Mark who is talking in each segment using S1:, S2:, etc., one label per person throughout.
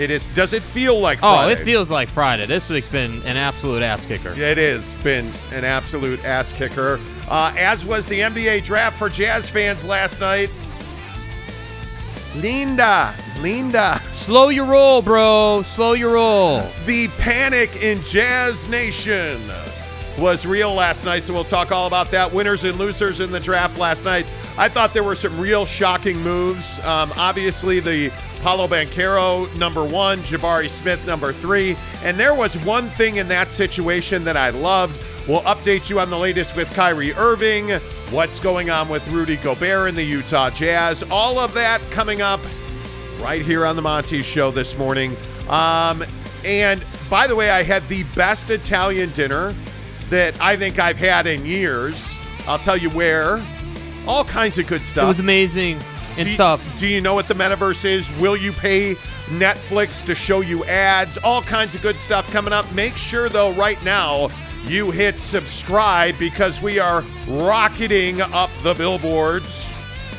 S1: It is. Does it feel like
S2: Oh, it feels like Friday. This week's been an absolute ass kicker.
S1: It has been an absolute ass kicker, uh, as was the NBA draft for Jazz fans last night. Linda, Linda,
S2: Slow your roll, bro. Slow your roll.
S1: the panic in Jazz Nation was real last night, so we'll talk all about that. Winners and losers in the draft last night. I thought there were some real shocking moves. Um, obviously, the Paolo Banchero, number one, Jabari Smith, number three. And there was one thing in that situation that I loved. We'll update you on the latest with Kyrie Irving, what's going on with Rudy Gobert and the Utah Jazz. All of that coming up right here on the Monty Show this morning. Um, and by the way, I had the best Italian dinner that I think I've had in years. I'll tell you where. All kinds of good stuff.
S2: It was amazing and
S1: do,
S2: stuff.
S1: Do you know what the metaverse is? Will you pay Netflix to show you ads? All kinds of good stuff coming up. Make sure, though, right now, you hit subscribe because we are rocketing up the billboards.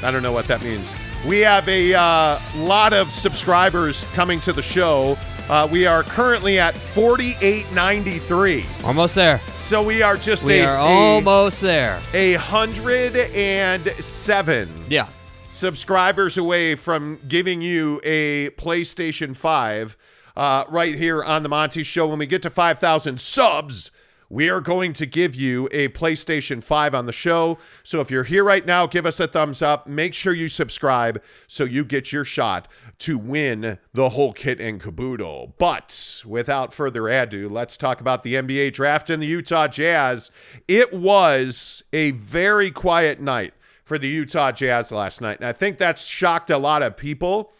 S1: I don't know what that means. We have a uh, lot of subscribers coming to the show. Uh, we are currently at 4893.
S2: Almost there.
S1: So we are just
S2: We
S1: a,
S2: are
S1: a,
S2: almost there.
S1: a hundred and seven
S2: Yeah.
S1: subscribers away from giving you a PlayStation 5 uh, right here on the Monty Show. When we get to 5,000 subs, we are going to give you a PlayStation 5 on the show. So if you're here right now, give us a thumbs up. Make sure you subscribe so you get your shot to win the whole kit and caboodle. But without further ado, let's talk about the NBA draft and the Utah Jazz. It was a very quiet night for the Utah Jazz last night. And I think that's shocked a lot of people.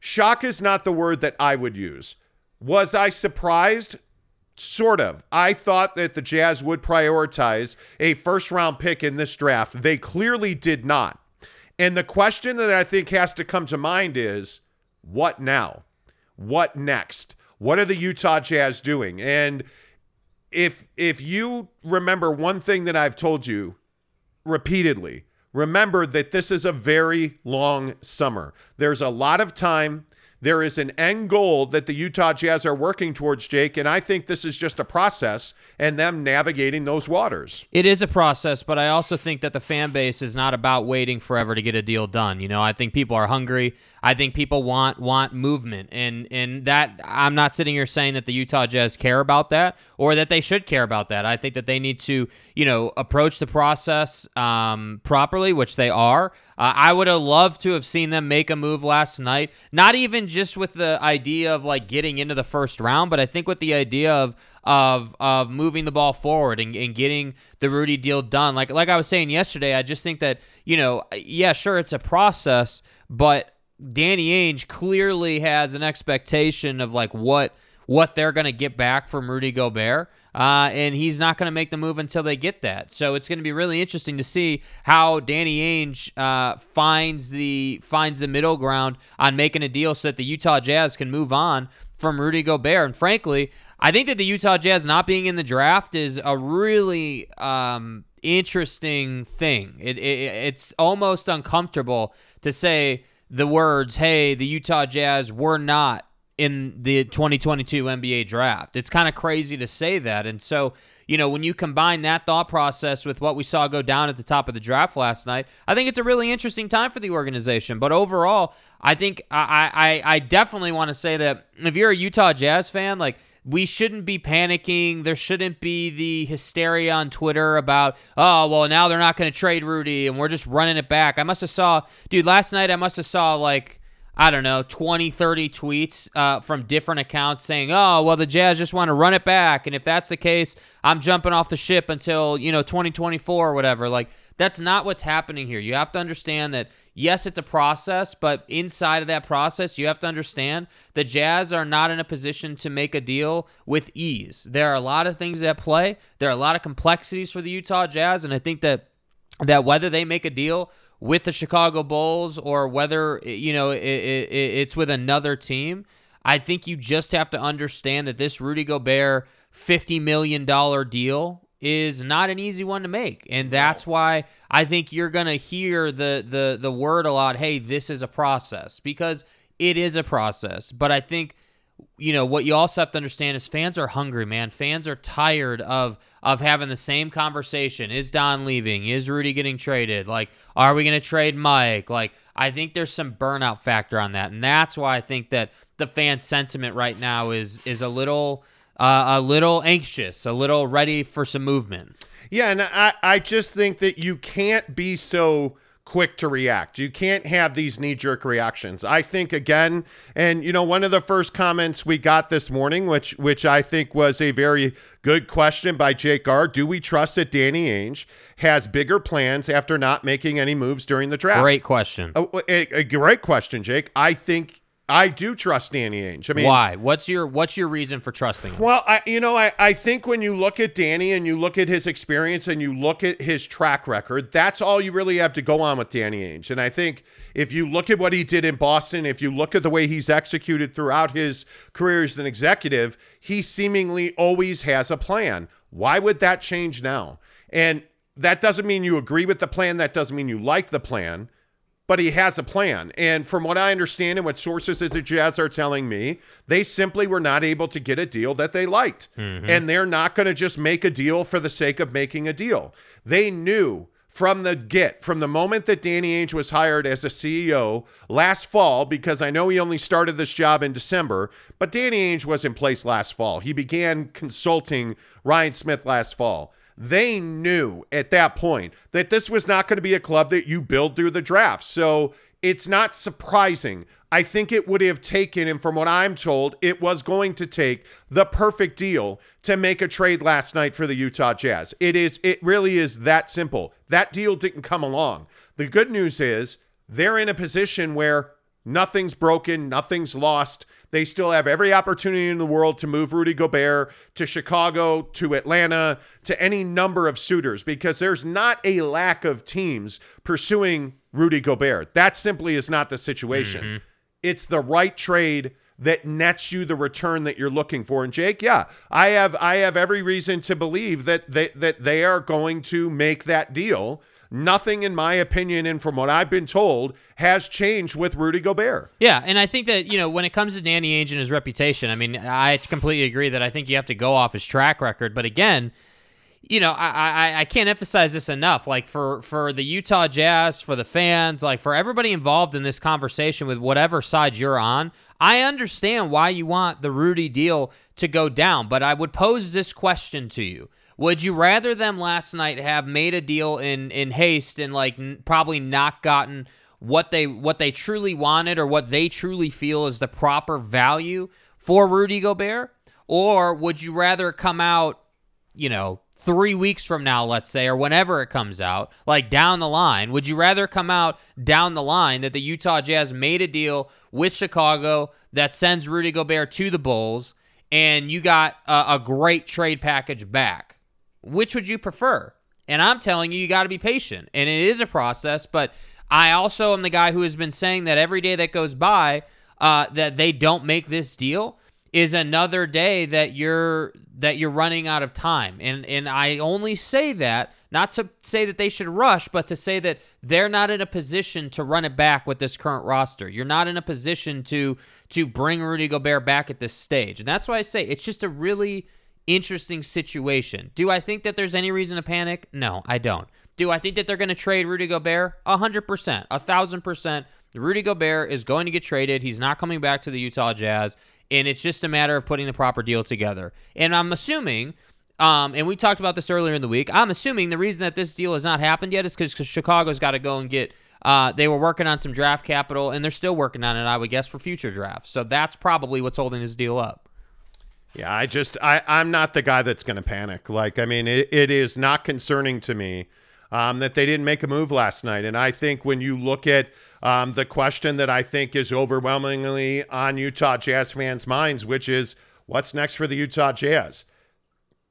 S1: Shock is not the word that I would use. Was I surprised? Sort of. I thought that the Jazz would prioritize a first round pick in this draft. They clearly did not. And the question that I think has to come to mind is what now? What next? What are the Utah Jazz doing? And if if you remember one thing that I've told you repeatedly, remember that this is a very long summer. There's a lot of time. There is an end goal that the Utah Jazz are working towards, Jake, and I think this is just a process and them navigating those waters.
S2: It is a process, but I also think that the fan base is not about waiting forever to get a deal done. You know, I think people are hungry. I think people want want movement, and and that I'm not sitting here saying that the Utah Jazz care about that or that they should care about that. I think that they need to, you know, approach the process um, properly, which they are. Uh, I would have loved to have seen them make a move last night, not even just with the idea of like getting into the first round, but I think with the idea of of of moving the ball forward and, and getting the Rudy deal done. Like like I was saying yesterday, I just think that you know, yeah, sure, it's a process, but Danny Ainge clearly has an expectation of like what what they're gonna get back from Rudy Gobert. Uh, and he's not going to make the move until they get that. So it's going to be really interesting to see how Danny Ainge uh, finds the finds the middle ground on making a deal so that the Utah Jazz can move on from Rudy Gobert. And frankly, I think that the Utah Jazz not being in the draft is a really um, interesting thing. It, it it's almost uncomfortable to say the words, "Hey, the Utah Jazz were not in the 2022 NBA draft." It's kind of crazy to say that, and so you know when you combine that thought process with what we saw go down at the top of the draft last night, I think it's a really interesting time for the organization. But overall, I think I I, I definitely want to say that if you're a Utah Jazz fan, like we shouldn't be panicking. There shouldn't be the hysteria on Twitter about, oh, well, now they're not going to trade Rudy and we're just running it back. I must have saw, dude, last night I must have saw like, I don't know, 20, 30 tweets uh, from different accounts saying, oh, well, the Jazz just want to run it back. And if that's the case, I'm jumping off the ship until, you know, 2024 or whatever. Like, that's not what's happening here. You have to understand that, yes, it's a process, but inside of that process, you have to understand the Jazz are not in a position to make a deal with ease. There are a lot of things at play. There are a lot of complexities for the Utah Jazz, and I think that that whether they make a deal with the Chicago Bulls or whether you know it, it, it's with another team, I think you just have to understand that this Rudy Gobert fifty million dollar deal is not an easy one to make, and that's why I think you're gonna hear the the the word a lot. Hey, this is a process because it is a process, but I think you know what you also have to understand is fans are hungry man. Fans are tired of of having the same conversation. Is don leaving? Is rudy getting traded? Like are we going to trade mike? Like i think there's some burnout factor on that. And that's why i think that the fan sentiment right now is is a little uh, a little anxious a little ready for some movement.
S1: Yeah, and I, I just think that you can't be so quick to react. You can't have these knee jerk reactions. I think again, and you know, one of the first comments we got this morning, which which I think was a very good question by Jake Gar, do we trust that Danny Ainge has bigger plans after not making any moves during the draft?
S2: great question
S1: A, a- a great question, Jake. I think I do trust Danny Ainge. I mean,
S2: why what's your what's your reason for trusting him
S1: well, I you know, I, I think when you look at Danny and you look at his experience and you look at his track record, that's all you really have to go on with Danny Ainge. And I think if you look at what he did in Boston, if you look at the way he's executed throughout his career as an executive, he seemingly always has a plan. Why would that change now? And that doesn't mean you agree with the plan, that doesn't mean you like the plan but he has a plan. And from what I understand and what sources at the Jazz are telling me, they simply were not able to get a deal that they liked. Mm-hmm. And they're not going to just make a deal for the sake of making a deal. They knew from the get, from the moment that Danny Ainge was hired as a CEO last fall, because I know he only started this job in December, but Danny Ainge was in place last fall. He began consulting Ryan Smith last fall they knew at that point that this was not going to be a club that you build through the draft. So it's not surprising. I think it would have taken, and from what I'm told, it was going to take the perfect deal to make a trade last night for the Utah Jazz. It is, it really is that simple. That deal didn't come along. The good news is they're in a position where nothing's broken, nothing's lost. They still have every opportunity in the world to move Rudy Gobert to Chicago, to Atlanta, to any number of suitors because there's not a lack of teams pursuing Rudy Gobert. That simply is not the situation. Mm-hmm. It's the right trade that nets you the return that you're looking for. And Jake, yeah, I have I have every reason to believe that they, that they are going to make that deal. Nothing, in my opinion, and from what I've been told, has changed with Rudy Gobert.
S2: Yeah, and I think that you know when it comes to Danny Ainge and his reputation, I mean, I completely agree that I think you have to go off his track record. But again, you know, I, I I can't emphasize this enough. Like for for the Utah Jazz, for the fans, like for everybody involved in this conversation with whatever side you're on, I understand why you want the Rudy deal to go down. But I would pose this question to you. Would you rather them last night have made a deal in in haste and like n- probably not gotten what they what they truly wanted or what they truly feel is the proper value for Rudy Gobert, or would you rather come out, you know, three weeks from now, let's say, or whenever it comes out, like down the line, would you rather come out down the line that the Utah Jazz made a deal with Chicago that sends Rudy Gobert to the Bulls and you got a, a great trade package back? Which would you prefer? And I'm telling you, you got to be patient. And it is a process, but I also am the guy who has been saying that every day that goes by uh, that they don't make this deal is another day that you're that you're running out of time. And and I only say that not to say that they should rush, but to say that they're not in a position to run it back with this current roster. You're not in a position to to bring Rudy Gobert back at this stage. And that's why I say it's just a really interesting situation. Do I think that there's any reason to panic? No, I don't. Do I think that they're going to trade Rudy Gobert? A hundred percent, a thousand percent. Rudy Gobert is going to get traded. He's not coming back to the Utah Jazz, and it's just a matter of putting the proper deal together. And I'm assuming, um, and we talked about this earlier in the week. I'm assuming the reason that this deal has not happened yet is because Chicago's got to go and get. Uh, they were working on some draft capital, and they're still working on it, I would guess, for future drafts. So that's probably what's holding this deal up.
S1: Yeah, I just I I'm not the guy that's going to panic. Like I mean, it, it is not concerning to me um, that they didn't make a move last night. And I think when you look at um, the question that I think is overwhelmingly on Utah Jazz fans' minds, which is what's next for the Utah Jazz?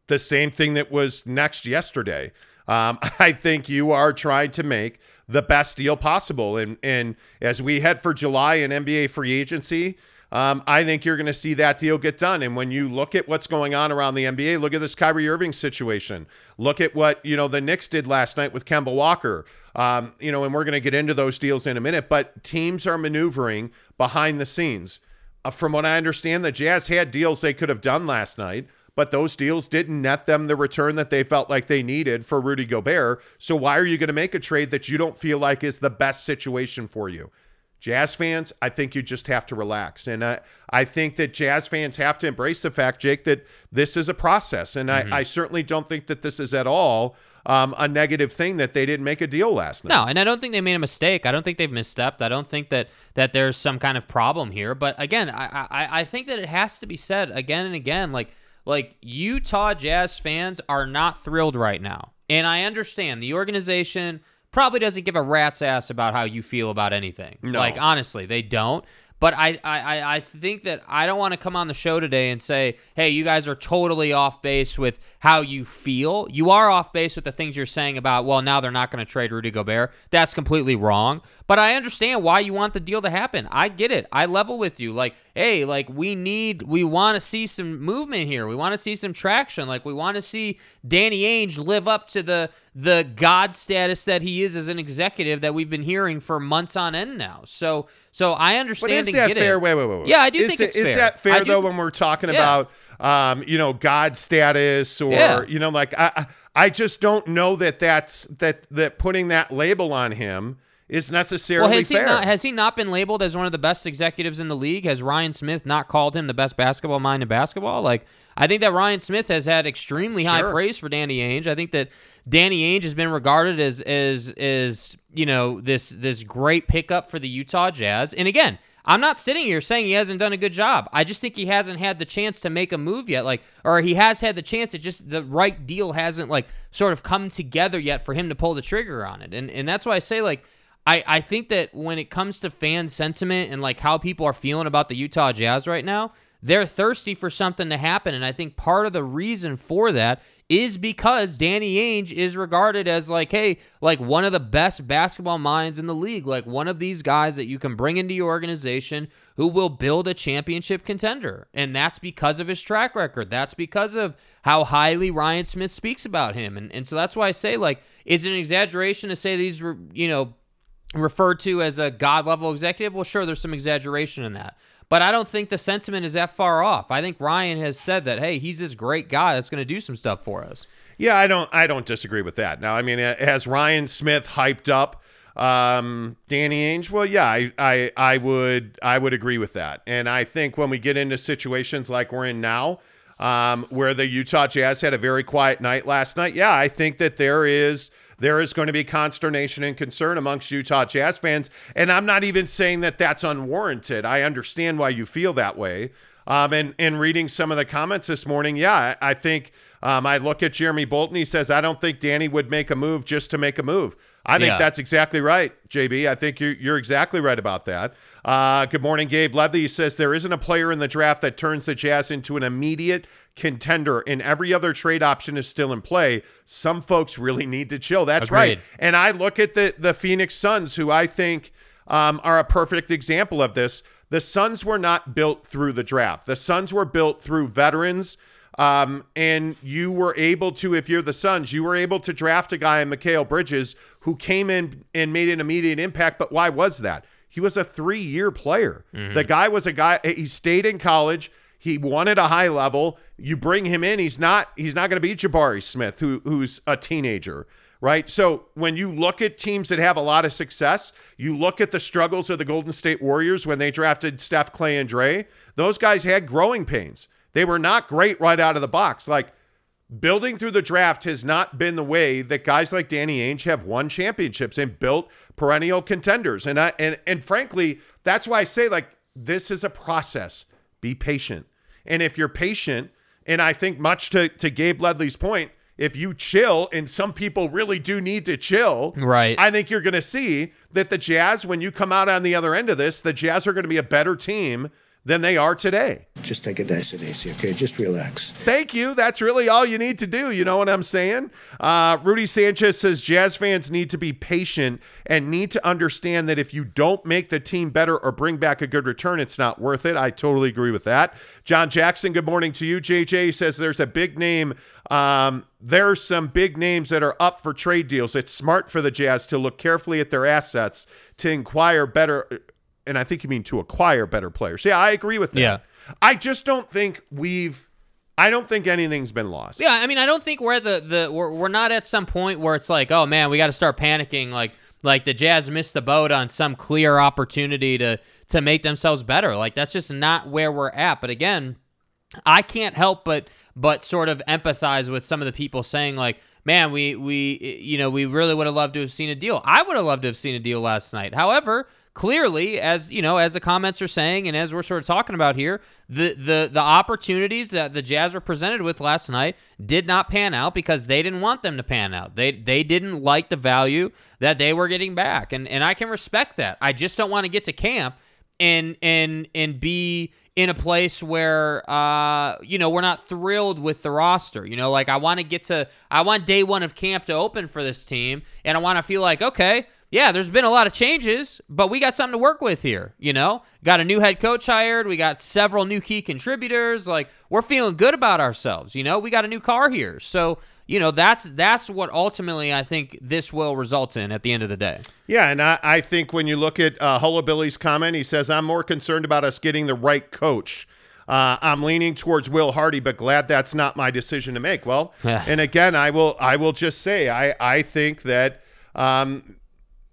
S1: The same thing that was next yesterday. Um, I think you are trying to make the best deal possible. And, and as we head for July and NBA free agency, um, I think you're going to see that deal get done. And when you look at what's going on around the NBA, look at this Kyrie Irving situation. Look at what you know the Knicks did last night with Kemba Walker. Um, you know, and we're going to get into those deals in a minute. But teams are maneuvering behind the scenes. Uh, from what I understand, the Jazz had deals they could have done last night, but those deals didn't net them the return that they felt like they needed for Rudy Gobert. So why are you going to make a trade that you don't feel like is the best situation for you? Jazz fans, I think you just have to relax. And I, I think that Jazz fans have to embrace the fact, Jake, that this is a process. And mm-hmm. I, I certainly don't think that this is at all um, a negative thing that they didn't make a deal last night.
S2: No, and I don't think they made a mistake. I don't think they've misstepped. I don't think that that there's some kind of problem here. But again, I, I, I think that it has to be said again and again, like like Utah Jazz fans are not thrilled right now. And I understand the organization – probably doesn't give a rat's ass about how you feel about anything.
S1: No.
S2: Like honestly, they don't. But I, I, I think that I don't want to come on the show today and say, hey, you guys are totally off base with how you feel. You are off base with the things you're saying about, well, now they're not going to trade Rudy Gobert. That's completely wrong. But I understand why you want the deal to happen. I get it. I level with you. Like, hey, like we need, we want to see some movement here. We want to see some traction. Like we want to see Danny Ainge live up to the the god status that he is as an executive that we've been hearing for months on end now. So so I understand. But
S1: is that fair?
S2: It.
S1: Wait, wait, wait, wait.
S2: Yeah, I do
S1: is
S2: think
S1: it,
S2: it's
S1: is
S2: fair.
S1: that fair though when we're talking yeah. about um, you know, God status or
S2: yeah.
S1: you know, like I I just don't know that that's that that putting that label on him is necessarily
S2: well, has
S1: fair.
S2: He not, has he not been labeled as one of the best executives in the league? Has Ryan Smith not called him the best basketball mind in basketball? Like, I think that Ryan Smith has had extremely
S1: sure.
S2: high praise for Danny Ainge. I think that Danny Ainge has been regarded as as as you know this this great pickup for the Utah Jazz. And again, I'm not sitting here saying he hasn't done a good job. I just think he hasn't had the chance to make a move yet. Like, or he has had the chance. It just the right deal hasn't like sort of come together yet for him to pull the trigger on it. And and that's why I say like. I, I think that when it comes to fan sentiment and like how people are feeling about the Utah Jazz right now, they're thirsty for something to happen. And I think part of the reason for that is because Danny Ainge is regarded as like, hey, like one of the best basketball minds in the league, like one of these guys that you can bring into your organization who will build a championship contender. And that's because of his track record. That's because of how highly Ryan Smith speaks about him. And, and so that's why I say, like, is it an exaggeration to say these, were, you know, referred to as a god level executive? Well, sure, there's some exaggeration in that. But I don't think the sentiment is that far off. I think Ryan has said that, hey, he's this great guy that's going to do some stuff for us.
S1: Yeah, I don't I don't disagree with that. Now, I mean, has Ryan Smith hyped up um, Danny Ainge? Well, yeah, I, I I would I would agree with that. And I think when we get into situations like we're in now, um, where the Utah Jazz had a very quiet night last night, yeah, I think that there is there is going to be consternation and concern amongst Utah Jazz fans. And I'm not even saying that that's unwarranted. I understand why you feel that way. Um, and, and reading some of the comments this morning, yeah, I, I think um, I look at Jeremy Bolton. He says, I don't think Danny would make a move just to make a move. I think
S2: Yeah.
S1: that's exactly right, JB. I think you're, you're exactly right about that. Uh, good morning, Gabe Levy. He says, There isn't a player in the draft that turns the Jazz into an immediate contender, and every other trade option is still in play. Some folks really need to chill. That's right. And I look at the, the Phoenix Suns, who I think um, are a perfect example of this. The Suns were not built through the draft, the Suns were built through veterans. Um, and you were able to, if you're the Suns, you were able to draft a guy in Mikal Bridges who came in and made an immediate impact. But why was that? He was a three year player. The guy was a guy, he stayed in college. He wanted a high level. You bring him in, he's not he's not going to be Jabari Smith, who who's a teenager, right? So when you look at teams that have a lot of success, you look at the struggles of the Golden State Warriors when they drafted Steph, Clay, and Dre. Those guys had growing pains. They were not great right out of the box. Like building through the draft has not been the way that guys like Danny Ainge have won championships and built perennial contenders. And I and and frankly, that's why I say like this is a process. Be patient. And if you're patient, and I think much to to Gabe Ledley's point, if you chill, and some people really do need to chill,
S2: Right.
S1: I think you're going to see that the Jazz, when you come out on the other end of this, the Jazz are going to be a better team than they are today.
S3: Just take it nice and easy, okay? Just relax.
S1: Thank you. That's really all you need to do. You know what I'm saying? Uh, Rudy Sanchez says Jazz fans need to be patient and need to understand that if you don't make the team better or bring back a good return, it's not worth it. I totally agree with that. John Jackson, good morning to you. JJ says there's a big name. Um, there's some big names that are up for trade deals. It's smart for the Jazz to look carefully at their assets to inquire better. And I think you mean to acquire better players. Yeah, I agree with that.
S2: Yeah.
S1: I just don't think we've. I don't think anything's been lost.
S2: Yeah, I mean, I don't think we're at the the we're, we're not at some point where it's like, oh man, we got to start panicking. Like like the Jazz missed the boat on some clear opportunity to to make themselves better. Like that's just not where we're at. But again, I can't help but but sort of empathize with some of the people saying like, man, we we you know we really would have loved to have seen a deal. I would have loved to have seen a deal last night. However, clearly, as you know, as the comments are saying, and as we're sort of talking about here, the the the opportunities that the Jazz were presented with last night did not pan out because they didn't want them to pan out. They they didn't like the value that they were getting back, and and I can respect that. I just don't want to get to camp and and and be in a place where uh you know we're not thrilled with the roster you know like i want to get to i want day one of camp to open for this team and i want to feel like okay yeah there's been a lot of changes but we got something to work with here you know? Got a new head coach hired. We got several new key contributors. Like we're feeling good about ourselves you know? We got a new car here. So you know that's that's what ultimately i think this will result in at the end of the day.
S1: Yeah, and I, I think when you look at uh, Hullabilly's comment, he says, I'm more concerned about us getting the right coach. Uh, I'm leaning towards Will Hardy, but glad that's not my decision to make. Well, and again, I will I will just say I I think that um,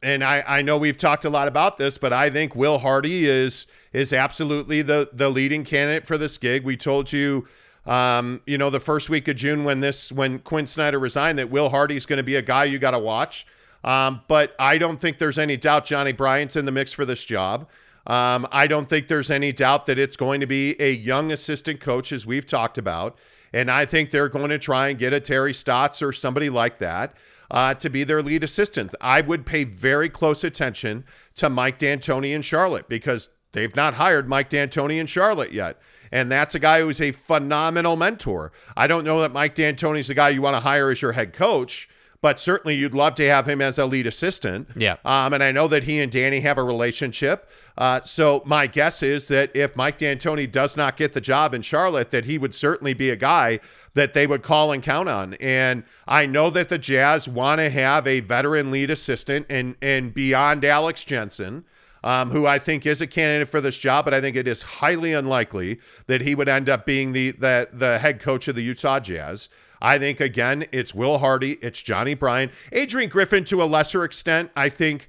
S1: and I, I know we've talked a lot about this, but I think Will Hardy is is absolutely the the leading candidate for this gig. We told you, um, you know, the first week of June when this when Quin Snyder resigned, that Will Hardy is going to be a guy you got to watch. Um, but I don't think there's any doubt Johnny Bryant's in the mix for this job. Um, I don't think there's any doubt that it's going to be a young assistant coach, as we've talked about. And I think they're going to try and get a Terry Stotts or somebody like that uh, to be their lead assistant. I would pay very close attention to Mike D'Antoni in Charlotte because they've not hired Mike D'Antoni in Charlotte yet. And that's a guy who's a phenomenal mentor. I don't know that Mike D'Antoni's the guy you want to hire as your head coach, but certainly you'd love to have him as a lead assistant.
S2: Yeah.
S1: Um, and I know that he and Danny have a relationship. Uh, so my guess is that if Mike D'Antoni does not get the job in Charlotte, that he would certainly be a guy that they would call and count on. And I know that the Jazz want to have a veteran lead assistant and and beyond Alex Jensen. Um, who I think is a candidate for this job, but I think it is highly unlikely that he would end up being the the, the head coach of the Utah Jazz. I think again, it's Will Hardy, it's Johnny Bryant, Adrian Griffin to a lesser extent. I think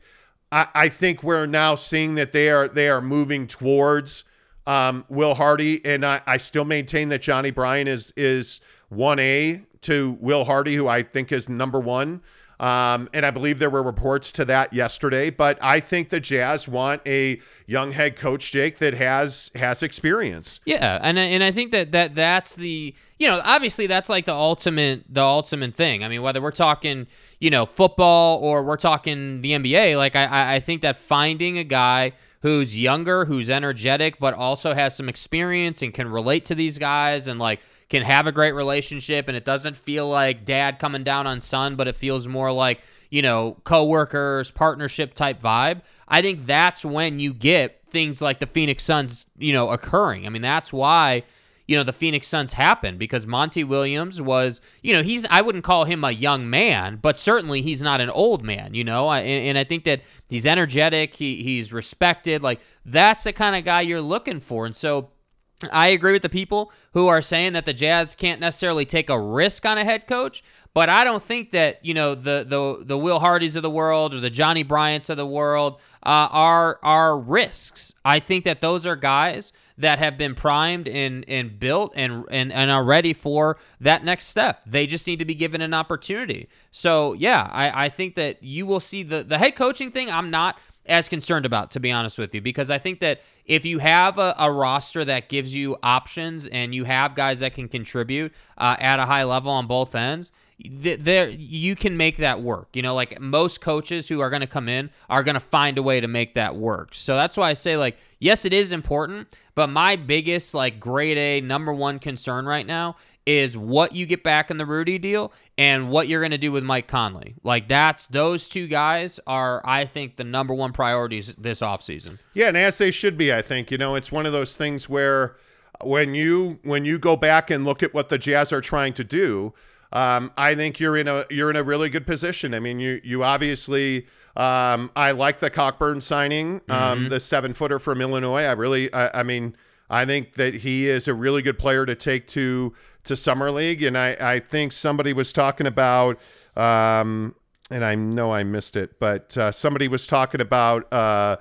S1: I, I think we're now seeing that they are they are moving towards um, Will Hardy, and I, I still maintain that Johnny Bryant is is one A to Will Hardy, who I think is number one. Um, and I believe there were reports to that yesterday. But I think the Jazz want a young head coach, Jake, that has has experience.
S2: Yeah, and and I think that that that's the you know obviously that's like the ultimate the ultimate thing. I mean whether we're talking you know football or we're talking the NBA, like I- I think that finding a guy who's younger, who's energetic, but also has some experience and can relate to these guys and like can have a great relationship and it doesn't feel like dad coming down on son, but it feels more like you know co-workers partnership type vibe. I think that's when you get things like the phoenix suns you know occurring. I mean that's why you know the phoenix suns happened because monty williams was you know he's i wouldn't call him a young man but certainly he's not an old man you know? And, and i think that he's energetic he, he's respected like that's the kind of guy you're looking for. And so I agree with the people who are saying that the Jazz can't necessarily take a risk on a head coach, but I don't think that you know the the the Will Hardys of the world or the Johnny Bryants of the world uh, are are risks. I think that those are guys that have been primed and and built and and and are ready for that next step. They just need to be given an opportunity. So yeah, I I think that you will see the the head coaching thing. I'm not as concerned about, to be honest with you, because I think that if you have a, a roster that gives you options and you have guys that can contribute uh, at a high level on both ends, th- there you can make that work. You know, like most coaches who are going to come in are going to find a way to make that work. So that's why I say like yes, it is important, but my biggest like grade A number one concern right now is what you get back in the Rudy deal and what you're going to do with Mike Conley. Like that's those two guys are I think the number one priorities this offseason.
S1: Yeah, and as they should be, I think. You know, it's one of those things where when you when you go back and look at what the Jazz are trying to do, um, I think you're in a you're in a really good position. I mean, you you obviously um, I like the Cockburn signing, um, the seven footer from Illinois. I really, I, I mean, I think that he is a really good player to take to to summer league, and I I think somebody was talking about. Um, and I know I missed it, but uh, somebody was talking about uh,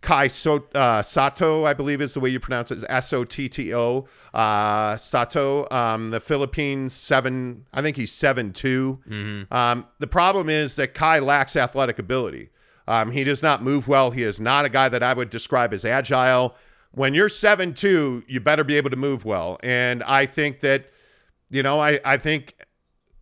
S1: Kai so- uh, Sotto, I believe is the way you pronounce it, S O T T O. Uh, Sotto, um, the Philippines seven, I think he's seven Um, the problem is that Kai lacks athletic ability. Um, he does not move well. He is not a guy that I would describe as agile. When you're seven two, you better be able to move well. And I think that, you know, I, I think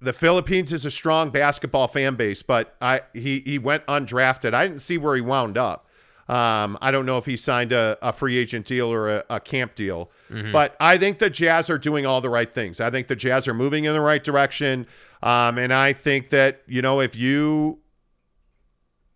S1: the Philippines is a strong basketball fan base, but I he he went undrafted. I didn't see where he wound up. Um, I don't know if he signed a, a free agent deal or a, a camp deal, but I think the Jazz are doing all the right things. I think the Jazz are moving in the right direction, um, and I think that you know if you,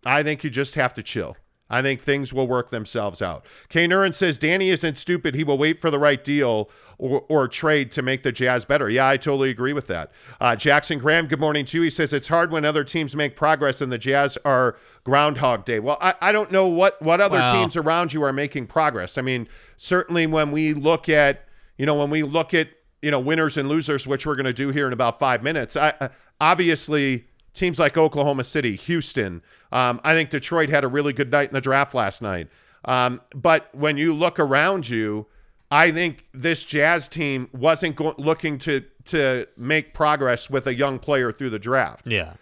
S1: I think you just have to chill. I think things will work themselves out. K. Nurin says Danny isn't stupid. He will wait for the right deal or, or trade to make the Jazz better. Yeah, I totally agree with that. Uh, Jackson Graham, good morning to you. He says it's hard when other teams make progress and the Jazz are Groundhog Day. Well, I, I don't know what, what other
S2: Wow.
S1: teams around you are making progress. I mean, certainly when we look at, you know, when we look at, you know, winners and losers, which we're going to do here in about five minutes, I, obviously teams like Oklahoma City, Houston. Um, I think Detroit had a really good night in the draft last night. Um, but when you look around you, I think this Jazz team wasn't go- looking to to make progress with a young player through the draft.
S2: Yeah.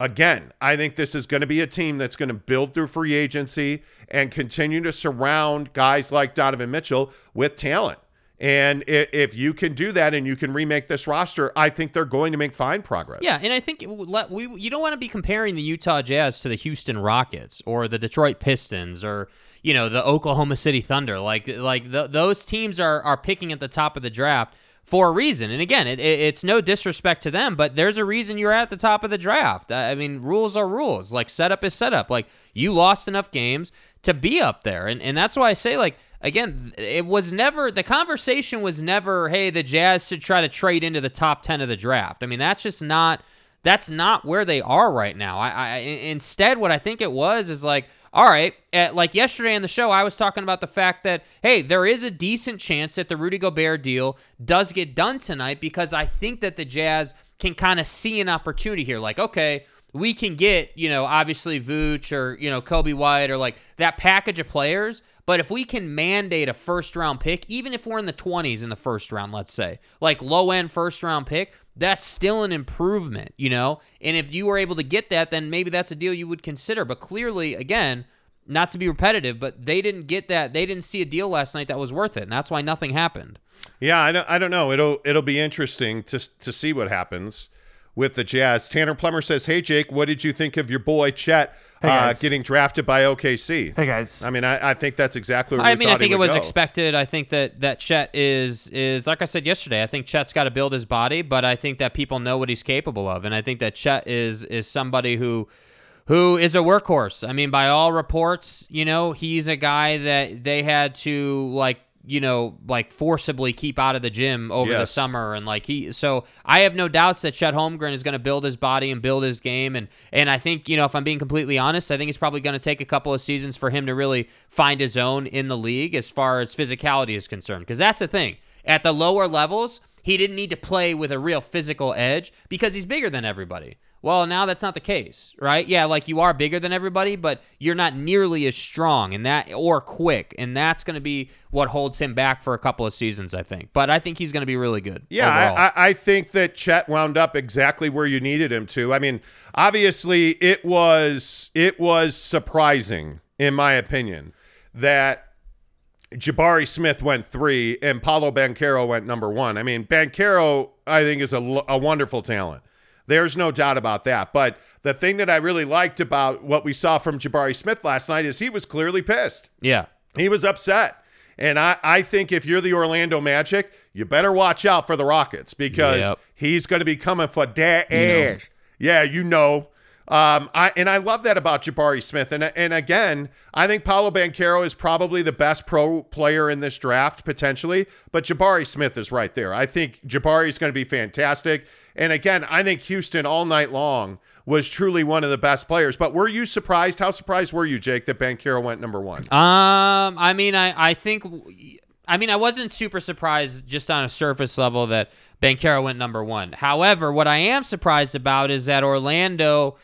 S1: Again, I think this is going to be a team that's going to build through free agency and continue to surround guys like Donovan Mitchell with talent. And if you can do that and you can remake this roster, I think they're going to make fine progress.
S2: Yeah, and I think it would let- we you don't want to be comparing the Utah Jazz to the Houston Rockets or the Detroit Pistons or you know the Oklahoma City Thunder. Like like th those teams are are picking at the top of the draft for a reason. And again, it, it, it's no disrespect to them, but there's a reason you're at the top of the draft. I I mean, rules are rules. Like setup is setup. Like you lost enough games to be up there, and and that's why I say like again, it was never the conversation was never, hey, the Jazz should try to trade into the top ten of the draft. I mean, that's just not that's not where they are right now. I, I instead, what I think it was is like, all right, uh, like yesterday on the show, I was talking about the fact that hey, there is a decent chance that the Rudy Gobert deal does get done tonight because I think that the Jazz can kind of see an opportunity here. Like, okay, we can get, you know, obviously Vooch or, you know, Coby White or like that package of players. But if we can mandate a first round pick, even if we're in the 20s in the first round, let's say, like low end first round pick, that's still an improvement, you know? And if you were able to get that, then maybe that's a deal you would consider. But clearly, again, not to be repetitive, but they didn't get that. They didn't see a deal last night that was worth it. And that's why nothing happened.
S1: Yeah, I don't, I don't know. It'll it'll be interesting to to see what happens with the Jazz. Tanner Plummer says, "Hey Jake, what did you think of your boy Chet
S4: Hey,
S1: uh, getting drafted by OKC?"
S4: Hey guys.
S1: I mean, I, I think that's exactly. Where
S2: I
S1: we
S2: mean, I
S1: thought he
S2: think it was
S1: go.
S2: expected. I think that that Chet is is like I said yesterday. I think Chet's got to build his body, but I think that people know what he's capable of, and I think that Chet is is somebody who who is a workhorse. I mean, by all reports, you know, he's a guy that they had to like you know like forcibly keep out of the gym over the summer and like he so I have no doubts that Chet Holmgren is going to build his body and build his game and and I think you know if I'm being completely honest I think it's probably going to take a couple of seasons for him to really find his own in the league as far as physicality is concerned because that's the thing at the lower levels he didn't need to play with a real physical edge because he's bigger than everybody. Well, now that's not the case, right? Yeah, like you are bigger than everybody, but you're not nearly as strong and that or quick, and that's going to be what holds him back for a couple of seasons, I think. But I think he's going to be really good.
S1: Yeah. I, I, I think that Chet wound up exactly where you needed him to. I mean, obviously, it was it was surprising, in my opinion, that Jabari Smith went three and Paolo Banchero went number one. I mean, Banchero, I think, is a, a wonderful talent. There's no doubt about that. But the thing that I really liked about what we saw from Jabari Smith last night is he was clearly pissed.
S2: Yeah.
S1: He was upset. And I, I think if you're the Orlando Magic, you better watch out for the Rockets because
S2: Yep.
S1: he's going to be coming for that ass. Yeah, you know. Um, I and I love that about Jabari Smith. And and again, I think Paolo Banchero is probably the best pro player in this draft potentially, but Jabari Smith is right there. I think Jabari is going to be fantastic. And again, I think Houston all night long was truly one of the best players. But were you surprised? How surprised were you, Jake, that Banchero went number one?
S2: Um, I mean, I, I think, I mean, I wasn't super surprised just on a surface level that Banchero went number one. However, what I am surprised about is that Orlando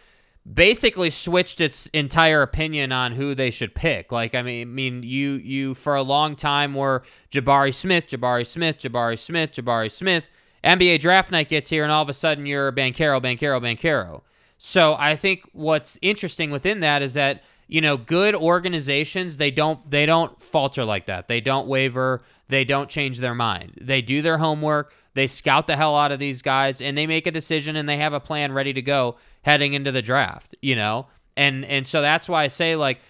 S2: basically switched its entire opinion on who they should pick. Like, I mean, I mean, you you for a long time were Jabari Smith, Jabari Smith, Jabari Smith, Jabari Smith. NBA draft night gets here, and all of a sudden you're Banchero, Banchero, Banchero. So I think what's interesting within that is that you know good organizations they don't they don't falter like that. They don't waver. They don't change their mind. They do their homework. They scout the hell out of these guys, and they make a decision, and they have a plan ready to go heading into the draft. You know, and and so that's why I say like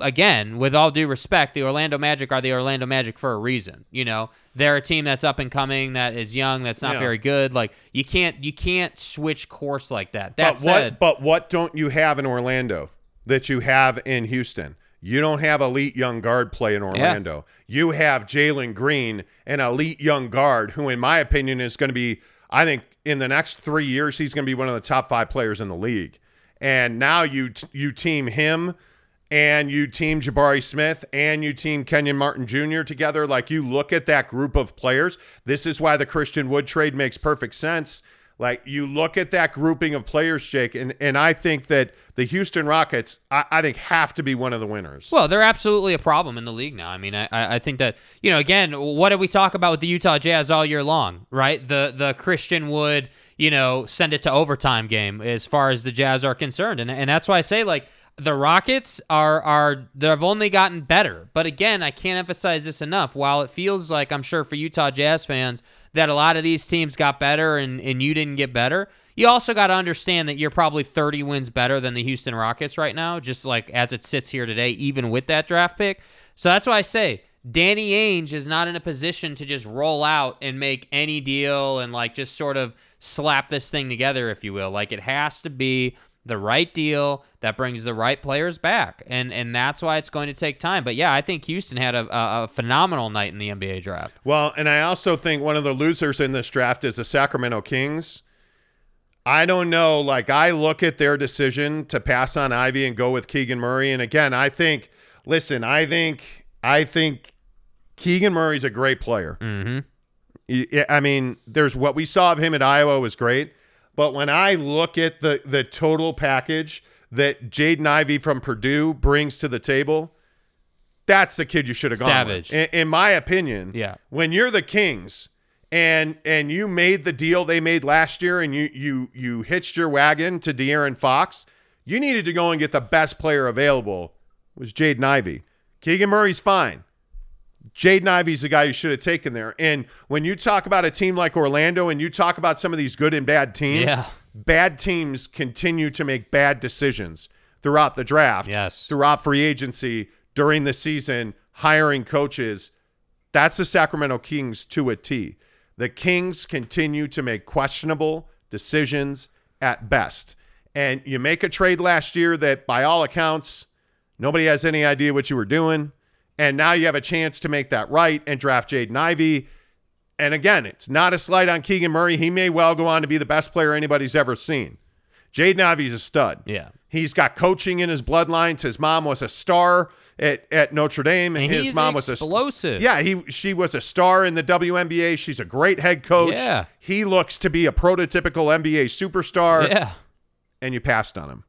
S2: again, with all due respect, the Orlando Magic are the Orlando Magic for a reason. You know, they're a team that's up and coming, that is young, that's not
S1: Yeah.
S2: very good. Like you can't you can't switch course like that. That
S1: but
S2: said,
S1: what but what don't you have in Orlando that you have in Houston? You don't have elite young guard play in Orlando. You have Jalen Green, an elite young guard, who, in my opinion, is going to be. I think in the next three years, he's going to be one of the top five players in the league. And now you you team him, and you team Jabari Smith, and you team Kenyon Martin Jr. together. Like you look at that group of players. This is why the Christian Wood trade makes perfect sense. Like you look at that grouping of players, Jake, and, and I think that the Houston Rockets, I, I think, have to be one of the winners.
S2: Well, they're absolutely a problem in the league now. I mean, I, I think that you know, again, what did we talk about with the Utah Jazz all year long, right? The the Christian Wood, you know, send it to overtime game as far as the Jazz are concerned, and and that's why I say like the Rockets are are they've only gotten better. But again, I can't emphasize this enough. While it feels like I'm sure for Utah Jazz fans that a lot of these teams got better and and you didn't get better. You also got to understand that you're probably 30 wins better than the Houston Rockets right now, just like as it sits here today, even with that draft pick. So that's why I say Danny Ainge is not in a position to just roll out and make any deal and like just sort of slap this thing together, if you will. Like it has to be the right deal that brings the right players back, and and that's why it's going to take time. But yeah, I think Houston had a, a, phenomenal night in the NBA draft.
S1: Well, and I also think one of the losers in this draft is the Sacramento Kings. I don't know. Like, I look at their decision to pass on Ivey and go with Keegan Murray. And again, I think, listen, I think, I think Keegan Murray's a great player. Mm-hmm. I mean, there's what we saw of him at Iowa was great. But when I look at the, the total package that Jaden Ivey from Purdue brings to the table, that's the kid you should have gone
S2: Savage.
S1: with. In, in my opinion,
S2: Yeah.
S1: when you're the Kings and and you made the deal they made last year and you you you hitched your wagon to De'Aaron Fox, you needed to go and get the best player available was Jaden Ivey. Keegan Murray's fine. Jaden Ivey's the guy you should have taken there. And when you talk about a team like Orlando and you talk about some of these good and bad teams,
S2: Yeah.
S1: bad teams continue to make bad decisions throughout the draft,
S2: Yes.
S1: throughout free agency, during the season, hiring coaches. That's the Sacramento Kings to a T. The Kings continue to make questionable decisions at best. And you make a trade last year that, by all accounts, nobody has any idea what you were doing. And now you have a chance to make that right and draft Jaden Ivey. And again, it's not a slight on Keegan Murray. He may well go on to be the best player anybody's ever seen. Jaden Ivey's a stud.
S2: Yeah.
S1: He's got coaching in his bloodlines. His mom was a star at, at Notre Dame, and,
S2: And
S1: his mom was a
S2: explosive.
S1: Yeah, he she was a star in the WNBA. She's a great head coach.
S2: Yeah.
S1: He looks to be a prototypical NBA superstar,
S2: Yeah.
S1: and you passed on him.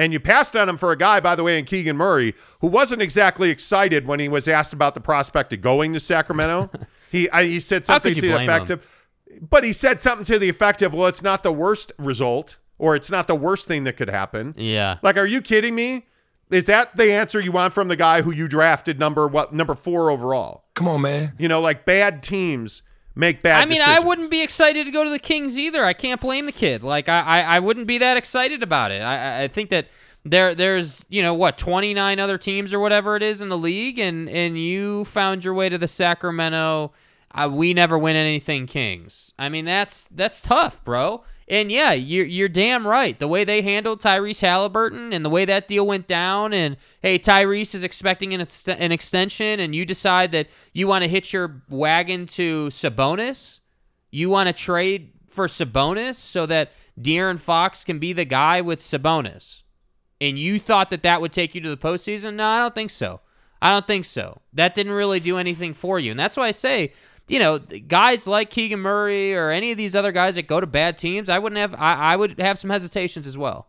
S1: And you passed on him for a guy, by the way, in Keegan Murray, who wasn't exactly excited when he was asked about the prospect of going to Sacramento. he I, he said something to the
S2: blame
S1: effect
S2: him?
S1: of, but he said something to the effect of, "Well, it's not the worst result, or it's not the worst thing that could happen."
S2: Yeah.
S1: Like, are you kidding me? Is that the answer you want from the guy who you drafted number what number four overall?
S4: Come on, man.
S1: You know, like bad teams make bad
S2: I mean,
S1: decisions.
S2: I wouldn't be excited to go to the Kings either. I can't blame the kid. Like, I, I, I wouldn't be that excited about it. I, I- think that there, there's, you know, what, 29 other teams or whatever it is in the league, and and you found your way to the Sacramento. Uh, we never win anything, Kings. I mean, that's that's tough, bro. And yeah, you're you're damn right. The way they handled Tyrese Halliburton and the way that deal went down, and hey, Tyrese is expecting an, ext- an extension, and you decide that you want to hitch your wagon to Sabonis. You want to trade for Sabonis so that De'Aaron Fox can be the guy with Sabonis. And you thought that that would take you to the postseason? No, I don't think so. I don't think so. That didn't really do anything for you. And that's why I say, you know, guys like Keegan Murray or any of these other guys that go to bad teams, I wouldn't have I, I would have some hesitations as well.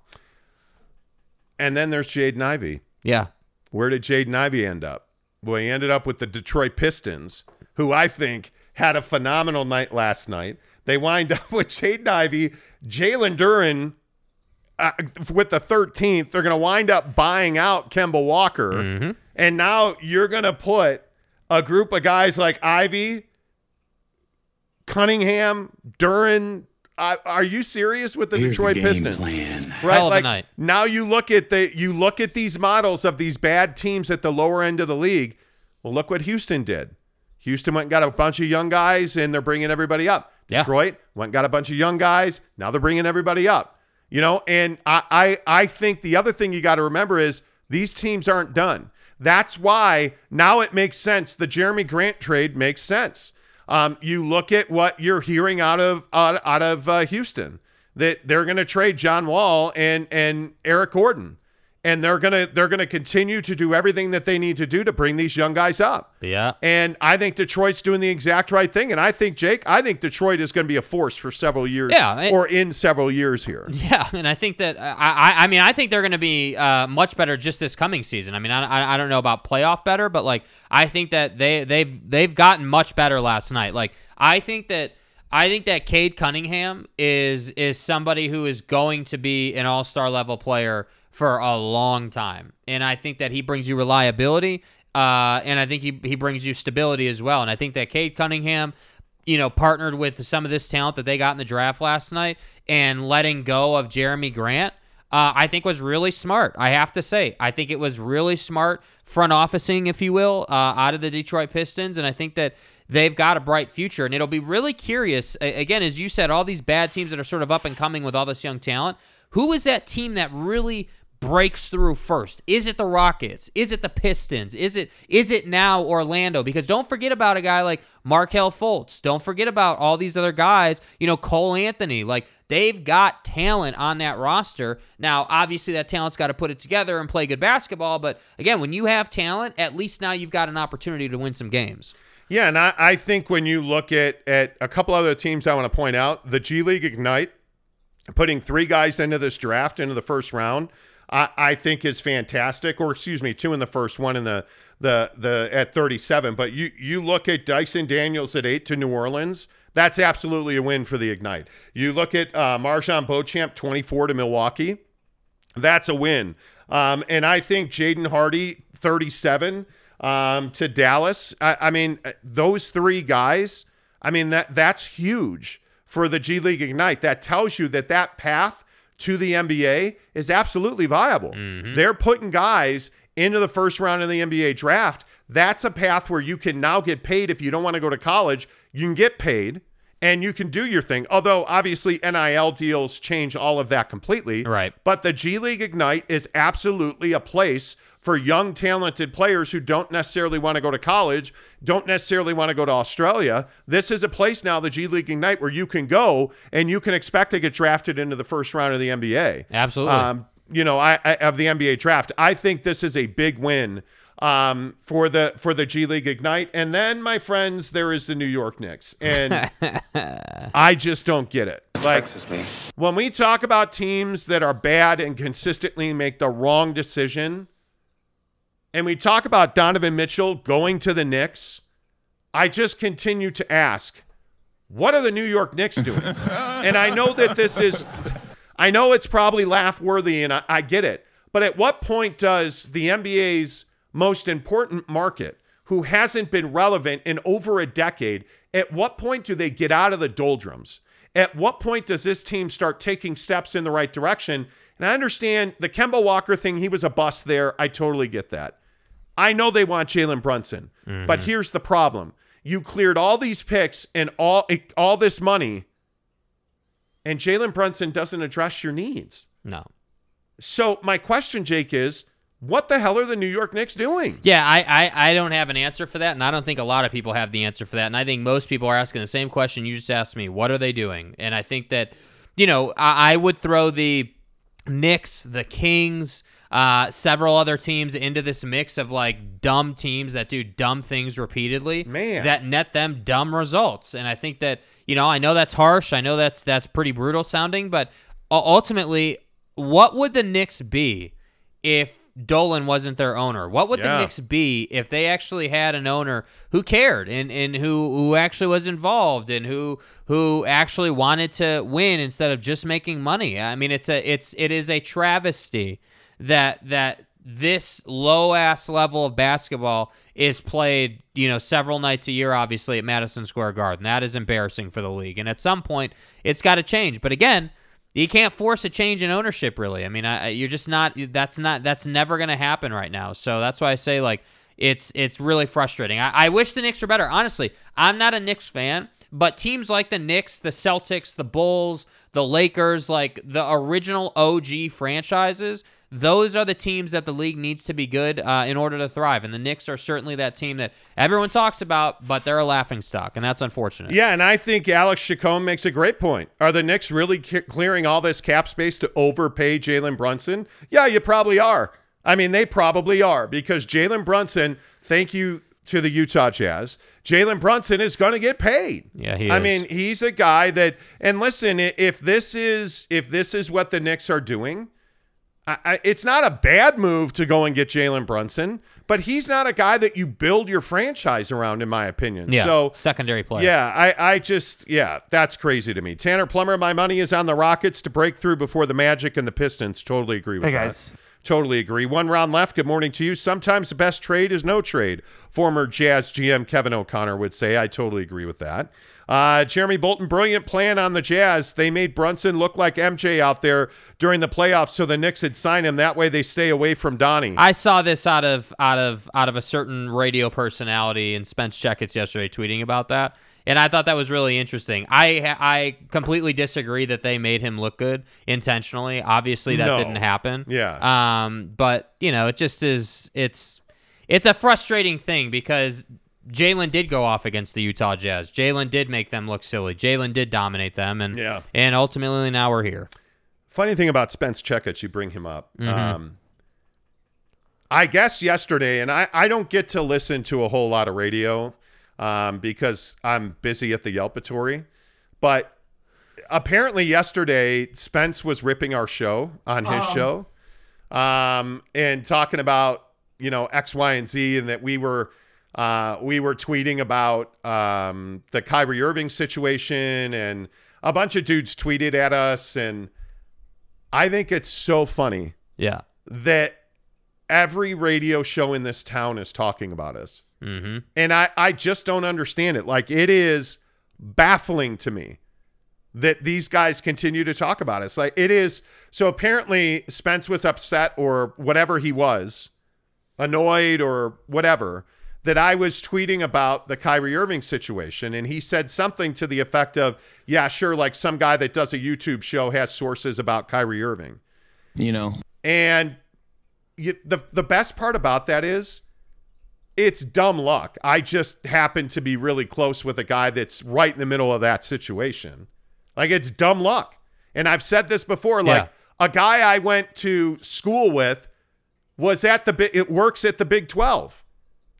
S1: And then there's Jaden Ivey.
S2: Yeah.
S1: Where did Jaden Ivey end up? Well, he ended up with the Detroit Pistons, who I think had a phenomenal night last night. They wind up with Jaden Ivey, Jalen Duren uh, with the 13th. They're going to wind up buying out Kemba Walker. And now you're going to put a group of guys like Ivey, Cunningham, Duren. Uh, are you serious with the
S3: Here's
S1: Detroit
S3: the game
S1: Pistons?
S3: plan.
S1: right?
S2: Hell of a
S1: like
S2: night.
S1: now you look at the you look at these models of these bad teams at the lower end of the league. Well, look what Houston did. Houston went and got a bunch of young guys, and they're bringing everybody up.
S2: Yeah.
S1: Detroit went and got a bunch of young guys. Now they're bringing everybody up. You know, and I I, I think the other thing you got to remember is these teams aren't done. That's why now it makes sense. The Jerami Grant trade makes sense. Um, you look at what you're hearing out of out, out of uh, Houston that they're going to trade John Wall and and Eric Gordon, and they're gonna they're gonna continue to do everything that they need to do to bring these young guys up.
S2: Yeah.
S1: And I think Detroit's doing the exact right thing. And I think Jake, I think Detroit is going to be a force for several years,
S2: Yeah, it-
S1: or in several years here.
S2: Yeah, and I think that I, I, I mean, I think they're going to be uh, much better just this coming season. I mean, I, I, I don't know about playoff better, but like I think that they they've they've gotten much better last night. Like I think that I think that Cade Cunningham is is somebody who is going to be an All Star level player for a long time, and I think that he brings you reliability, uh, and I think he he brings you stability as well. And I think that Cade Cunningham you know, partnered with some of this talent that they got in the draft last night and letting go of Jerami Grant, uh, I think was really smart. I have to say, I think it was really smart front officing, if you will, uh, out of the Detroit Pistons, and I think that they've got a bright future. And it'll be really curious. Again, as you said, all these bad teams that are sort of up and coming with all this young talent. Who is that team that really breaks through first? Is it the Rockets? Is it the Pistons? Is it is it now Orlando? Because don't forget about a guy like Markelle Fultz. Don't forget about all these other guys. You know Cole Anthony. Like they've got talent on that roster. Now, obviously, that talent's got to put it together and play good basketball. But again, when you have talent, at least now you've got an opportunity to win some games.
S1: Yeah, and I, I think when you look at at a couple other teams, I want to point out the G League Ignite putting three guys into this draft into the first round. I, I think is fantastic, or excuse me, two in the first, one in the the the at 37. But you you look at Dyson Daniels at eight to New Orleans. That's absolutely a win for the Ignite. You look at uh, MarJon Beauchamp 24 to Milwaukee. That's a win. Um, and I think Jaden Hardy, 37 um, to Dallas. I, I mean, uh, those three guys. I mean that that's huge for the G League Ignite. That tells you that that path to the NBA is absolutely viable. Mm-hmm. They're putting guys into the first round of the NBA draft. That's a path where you can now get paid if you don't want to go to college. You can get paid and you can do your thing. Although obviously NIL deals change all of that completely.
S2: Right.
S1: But the G League Ignite is absolutely a place for young, talented players who don't necessarily want to go to college, don't necessarily want to go to Australia. This is a place now, the G League Ignite, where you can go and you can expect to get drafted into the first round of the NBA.
S2: Absolutely.
S1: Um, you know, I, I of the NBA draft. I think this is a big win um, for the for the G League Ignite. And then, my friends, there is the New York Knicks, and I just don't get it. Like when we talk about teams that are bad and consistently make the wrong decision, and we talk about Donovan Mitchell going to the Knicks, I just continue to ask, what are the New York Knicks doing? and I know that this is, I know it's probably laugh worthy, and I, I get it. But at what point does the NBA's most important market, who hasn't been relevant in over a decade, at what point do they get out of the doldrums? At what point does this team start taking steps in the right direction? And I understand the Kemba Walker thing, he was a bust there. I totally get that. I know they want Jalen Brunson, but mm-hmm. here's the problem. You cleared all these picks and all all this money, and Jalen Brunson doesn't address your needs.
S2: No.
S1: So my question, Jake, is what the hell are the New York Knicks doing?
S2: Yeah, I, I, I don't have an answer for that, and I don't think a lot of people have the answer for that. And I think most people are asking the same question you just asked me. What are they doing? And I think that, you know, I, I would throw the Knicks, the Kings, uh, several other teams into this mix of like dumb teams that do dumb things repeatedly
S1: Man.
S2: that net them dumb results. And I think that, you know, I know that's harsh. I know that's that's pretty brutal sounding, but ultimately, what would the Knicks be if Dolan wasn't their owner? What would
S1: Yeah.
S2: the Knicks be if they actually had an owner who cared and, and who who actually was involved and who who actually wanted to win instead of just making money? I mean, it's a it's it is a travesty that that this low ass level of basketball is played, you know, several nights a year, obviously at Madison Square Garden. That is embarrassing for the league, and at some point, it's got to change. But again, you can't force a change in ownership, really. I mean, I, you're just not. That's not. That's never going to happen right now. So that's why I say like it's it's really frustrating. I, I wish the Knicks were better. Honestly, I'm not a Knicks fan, but teams like the Knicks, the Celtics, the Bulls, the Lakers, like the original OG franchises. Those are the teams that the league needs to be good uh, in order to thrive, and the Knicks are certainly that team that everyone talks about, but they're a laughing stock, and that's unfortunate.
S1: Yeah, and I think Alex Chacon makes a great point. Are the Knicks really c- clearing all this cap space to overpay Jalen Brunson? Yeah, you probably are. I mean, they probably are because Jalen Brunson, thank you to the Utah Jazz, Jalen Brunson is going to get paid.
S2: Yeah, he
S1: I
S2: is.
S1: mean, he's a guy that, and listen, if this is if this is what the Knicks are doing, I, I, it's not a bad move to go and get Jalen Brunson, but he's not a guy that you build your franchise around, in my opinion.
S2: Yeah,
S1: So
S2: secondary player.
S1: yeah, I, I just, yeah, that's crazy to me. Tanner Plummer, my money is on the Rockets to break through before the Magic and the Pistons. Totally agree with
S4: Hey,
S1: that.
S4: guys.
S1: Totally agree. One round left. Good morning to you. Sometimes the best trade is no trade. Former Jazz GM Kevin O'Connor would say. I totally agree with that. Uh, Jeremy Bolton, brilliant plan on the Jazz. They made Brunson look like MJ out there during the playoffs, so the Knicks had signed him. That way, they stay away from Donnie.
S2: I saw this out of out of out of a certain radio personality and Spence Checketts yesterday tweeting about that, and I thought that was really interesting. I I completely disagree that they made him look good intentionally. Obviously, that
S1: No.
S2: didn't happen.
S1: Yeah.
S2: Um, but you know, it just is. It's it's a frustrating thing because Jalen did go off against the Utah Jazz. Jalen did make them look silly. Jalen did dominate them, and
S1: Yeah.
S2: and ultimately now we're here.
S1: Funny thing about Spence Checkett, you bring him up.
S2: Mm-hmm.
S1: Um, I guess yesterday, and I, I don't get to listen to a whole lot of radio um, because I'm busy at the Yelpatory, but apparently yesterday Spence was ripping our show on his show um, and talking about you know X, Y, and Z, and that we were uh, we were tweeting about um, the Kyrie Irving situation, and a bunch of dudes tweeted at us, and I think it's so funny
S2: Yeah.
S1: that every radio show in this town is talking about us.
S2: Mm-hmm.
S1: And I, I just don't understand it. Like, it is baffling to me that these guys continue to talk about us. Like, it is. So apparently, Spence was upset or whatever he was, annoyed or whatever, that I was tweeting about the Kyrie Irving situation. And he said something to the effect of, yeah, sure, like some guy that does a YouTube show has sources about Kyrie Irving.
S4: You know,
S1: And you, the the best part about that is it's dumb luck. I just happen to be really close with a guy that's right in the middle of that situation. Like it's dumb luck. And I've said this before like
S2: Yeah.
S1: a guy I went to school with was at the it works at the Big 12.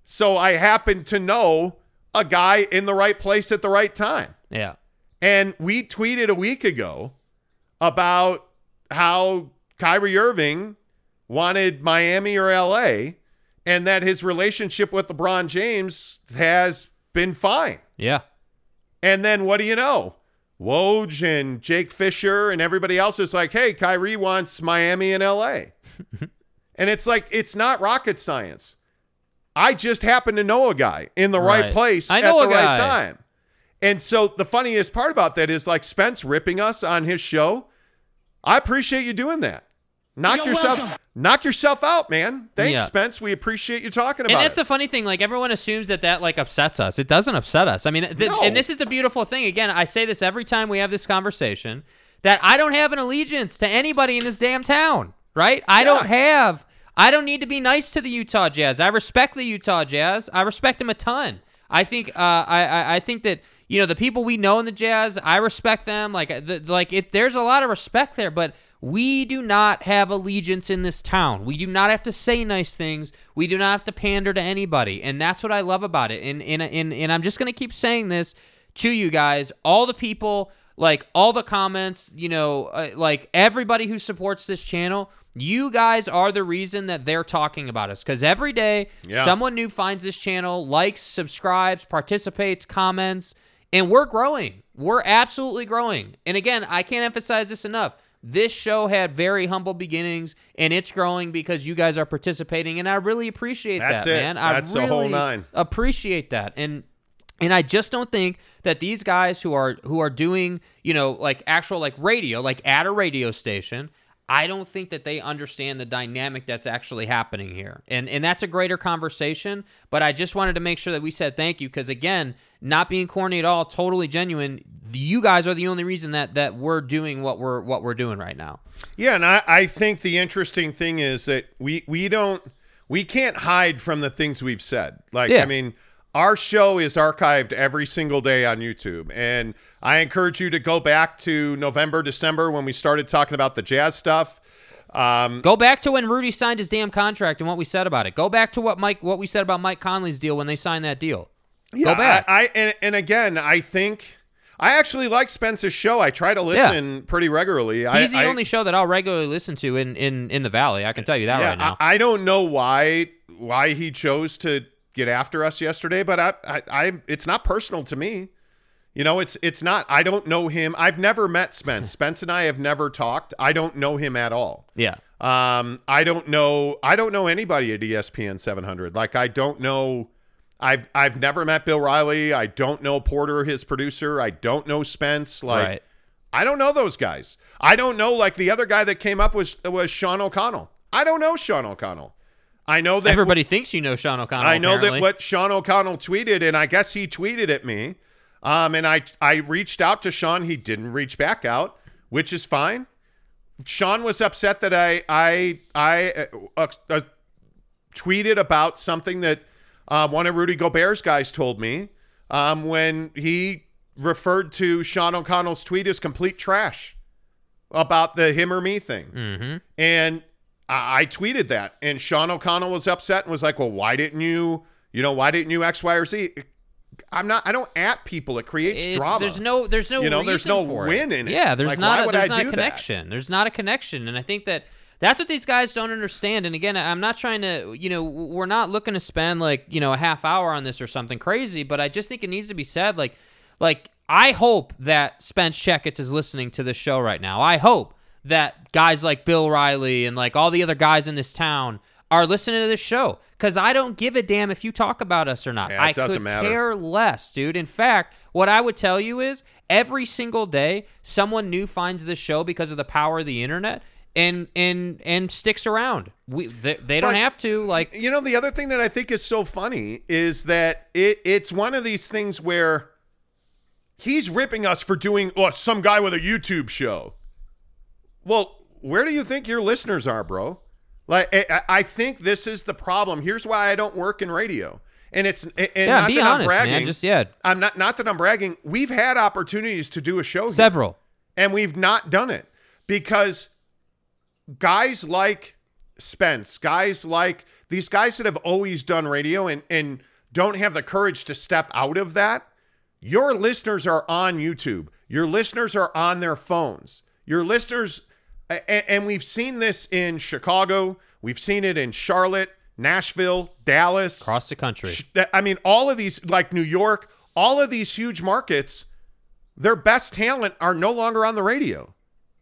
S1: So I happen to know a guy in the right place at the right time.
S2: Yeah.
S1: And we tweeted a week ago about how Kyrie Irving wanted Miami or LA and that his relationship with LeBron James has been fine.
S2: Yeah.
S1: And then what do you know? Woj and Jake Fisher and everybody else is like, hey, Kyrie wants Miami and LA. and it's like, it's not rocket science. I just happen to know a guy in the right,
S2: Right.
S1: place
S2: I
S1: at the
S2: a
S1: right
S2: guy.
S1: time. And so the funniest part about that is like Spence ripping us on his show. I appreciate you doing that. Knock yourself knock yourself out, man. Thanks,
S2: Yeah.
S1: Spence. We appreciate you talking about it.
S2: And that's
S1: it.
S2: the funny thing. Like everyone assumes that that like upsets us. It doesn't upset us. I mean, th-
S1: No.
S2: and this is the beautiful thing. Again, I say this every time we have this conversation that I don't have an allegiance to anybody in this damn town. Right? I don't have. I don't need to be nice to the Utah Jazz. I respect the Utah Jazz. I respect them a ton. I think. Uh, I, I I think that you know the people we know in the Jazz. I respect them. Like the, like it. There's a lot of respect there, but. We do not have allegiance in this town. We do not have to say nice things. We do not have to pander to anybody. And that's what I love about it. And and and, and I'm just to keep saying this to you guys. All the people, like all the comments, you know, uh, like everybody who supports this channel, you guys are the reason that they're talking about us cuz every day
S1: Yeah.
S2: someone new finds this channel, likes, subscribes, participates, comments, and we're growing. We're absolutely growing. And again, I can't emphasize this enough. This show had very humble beginnings, and it's growing because you guys are participating, and I really appreciate
S1: That's
S2: that,
S1: it.
S2: man. I
S1: That's the
S2: really
S1: whole nine.
S2: appreciate that, and and I just don't think that these guys who are who are doing, you know, like actual like radio, like at a radio station, I don't think that they understand the dynamic that's actually happening here. And and that's a greater conversation, but I just wanted to make sure that we said thank you cuz again, not being corny at all, totally genuine. You guys are the only reason that that we're doing what we're what we're doing right now.
S1: Yeah, and I, I think the interesting thing is that we we don't we can't hide from the things we've said. Like
S2: Yeah.
S1: I mean, our show is archived every single day on YouTube, and I encourage you to go back to November, December when we started talking about the jazz stuff. Um,
S2: Go back to when Rudy signed his damn contract and what we said about it. Go back to what Mike what we said about Mike Conley's deal when they signed that deal.
S1: yeah,
S2: Go back.
S1: I, I and, and again, I think I actually like Spence's show. I try to listen pretty regularly. I,
S2: He's the
S1: I-
S2: only show that I'll regularly listen to in, in, in the Valley. I can tell you that
S1: yeah,
S2: right now.
S1: I, I don't know why why he chose to get after us yesterday, but I, I, I it's not personal to me. You know, it's it's not. I don't know him. I've never met Spence. Spence and I have never talked. I don't know him at all.
S2: yeah.
S1: Um, I don't know. I don't know anybody at E ESPN 700. Like I don't know. I've I've never met Bill Riley. I don't know Porter, his producer. I don't know Spence. Like
S2: right.
S1: I don't know those guys. I don't know like the other guy that came up was was Sean O'Connell. I don't know Sean O'Connell. I know that
S2: Everybody thinks you know Sean O'Connell.
S1: I know
S2: apparently.
S1: that what Sean O'Connell tweeted, and I guess he tweeted at me. Um, and I I reached out to Sean. He didn't reach back out, which is fine. Sean was upset that I I I uh, uh, tweeted about something that uh, one of Rudy Gobert's guys told me um, when he referred to Sean O'Connell's tweet as complete trash about the him or me thing.
S2: Mm-hmm.
S1: And I, I tweeted that, and Sean O'Connell was upset and was like, "Well, why didn't you? You know, why didn't you X, Y, or Z?" I'm not. I don't at people. It creates
S2: It's-
S1: drama.
S2: There's no, there's no,
S1: You know, there's no win
S2: it.
S1: in it.
S2: Yeah, there's
S1: Like,
S2: not, a, there's not a
S1: that?
S2: connection. There's not a connection, and I think that that's what these guys don't understand. And again, I'm not trying to, you know, we're not looking to spend like, you know, a half hour on this or something crazy, but I just think it needs to be said. Like, like I hope that Spence Checketts is listening to this show right now. I hope that guys like Bill Riley and like all the other guys in this town are listening to this show because I don't give a damn if you talk about us or not.
S1: Yeah, it
S2: I
S1: doesn't
S2: could
S1: matter.
S2: care less, dude. In fact, what I would tell you is every single day someone new finds this show because of the power of the internet and and and sticks around. We they, they don't
S1: But-
S2: have to like
S1: You know, the other thing that I think is so funny is that it it's one of these things where he's ripping us for doing oh, some guy with a YouTube show. Well, where do you think your listeners are, bro? Like, I- I, think this is the problem. Here's why I don't work in radio, and it's and
S2: yeah,
S1: not
S2: be
S1: that
S2: honest,
S1: I'm bragging.
S2: man. Just yeah,
S1: I'm not not that I'm bragging. We've had opportunities to do a show here
S2: several.
S1: and we've not done it because guys like Spence, guys like these guys that have always done radio and and don't have the courage to step out of that. Your listeners are on YouTube. Your listeners are on their phones. Your listeners and, and we've seen this in Chicago, we've seen it in Charlotte, Nashville, Dallas.
S2: Across the country.
S1: I mean, all of these, like New York, all of these huge markets, their best talent are no longer on the radio.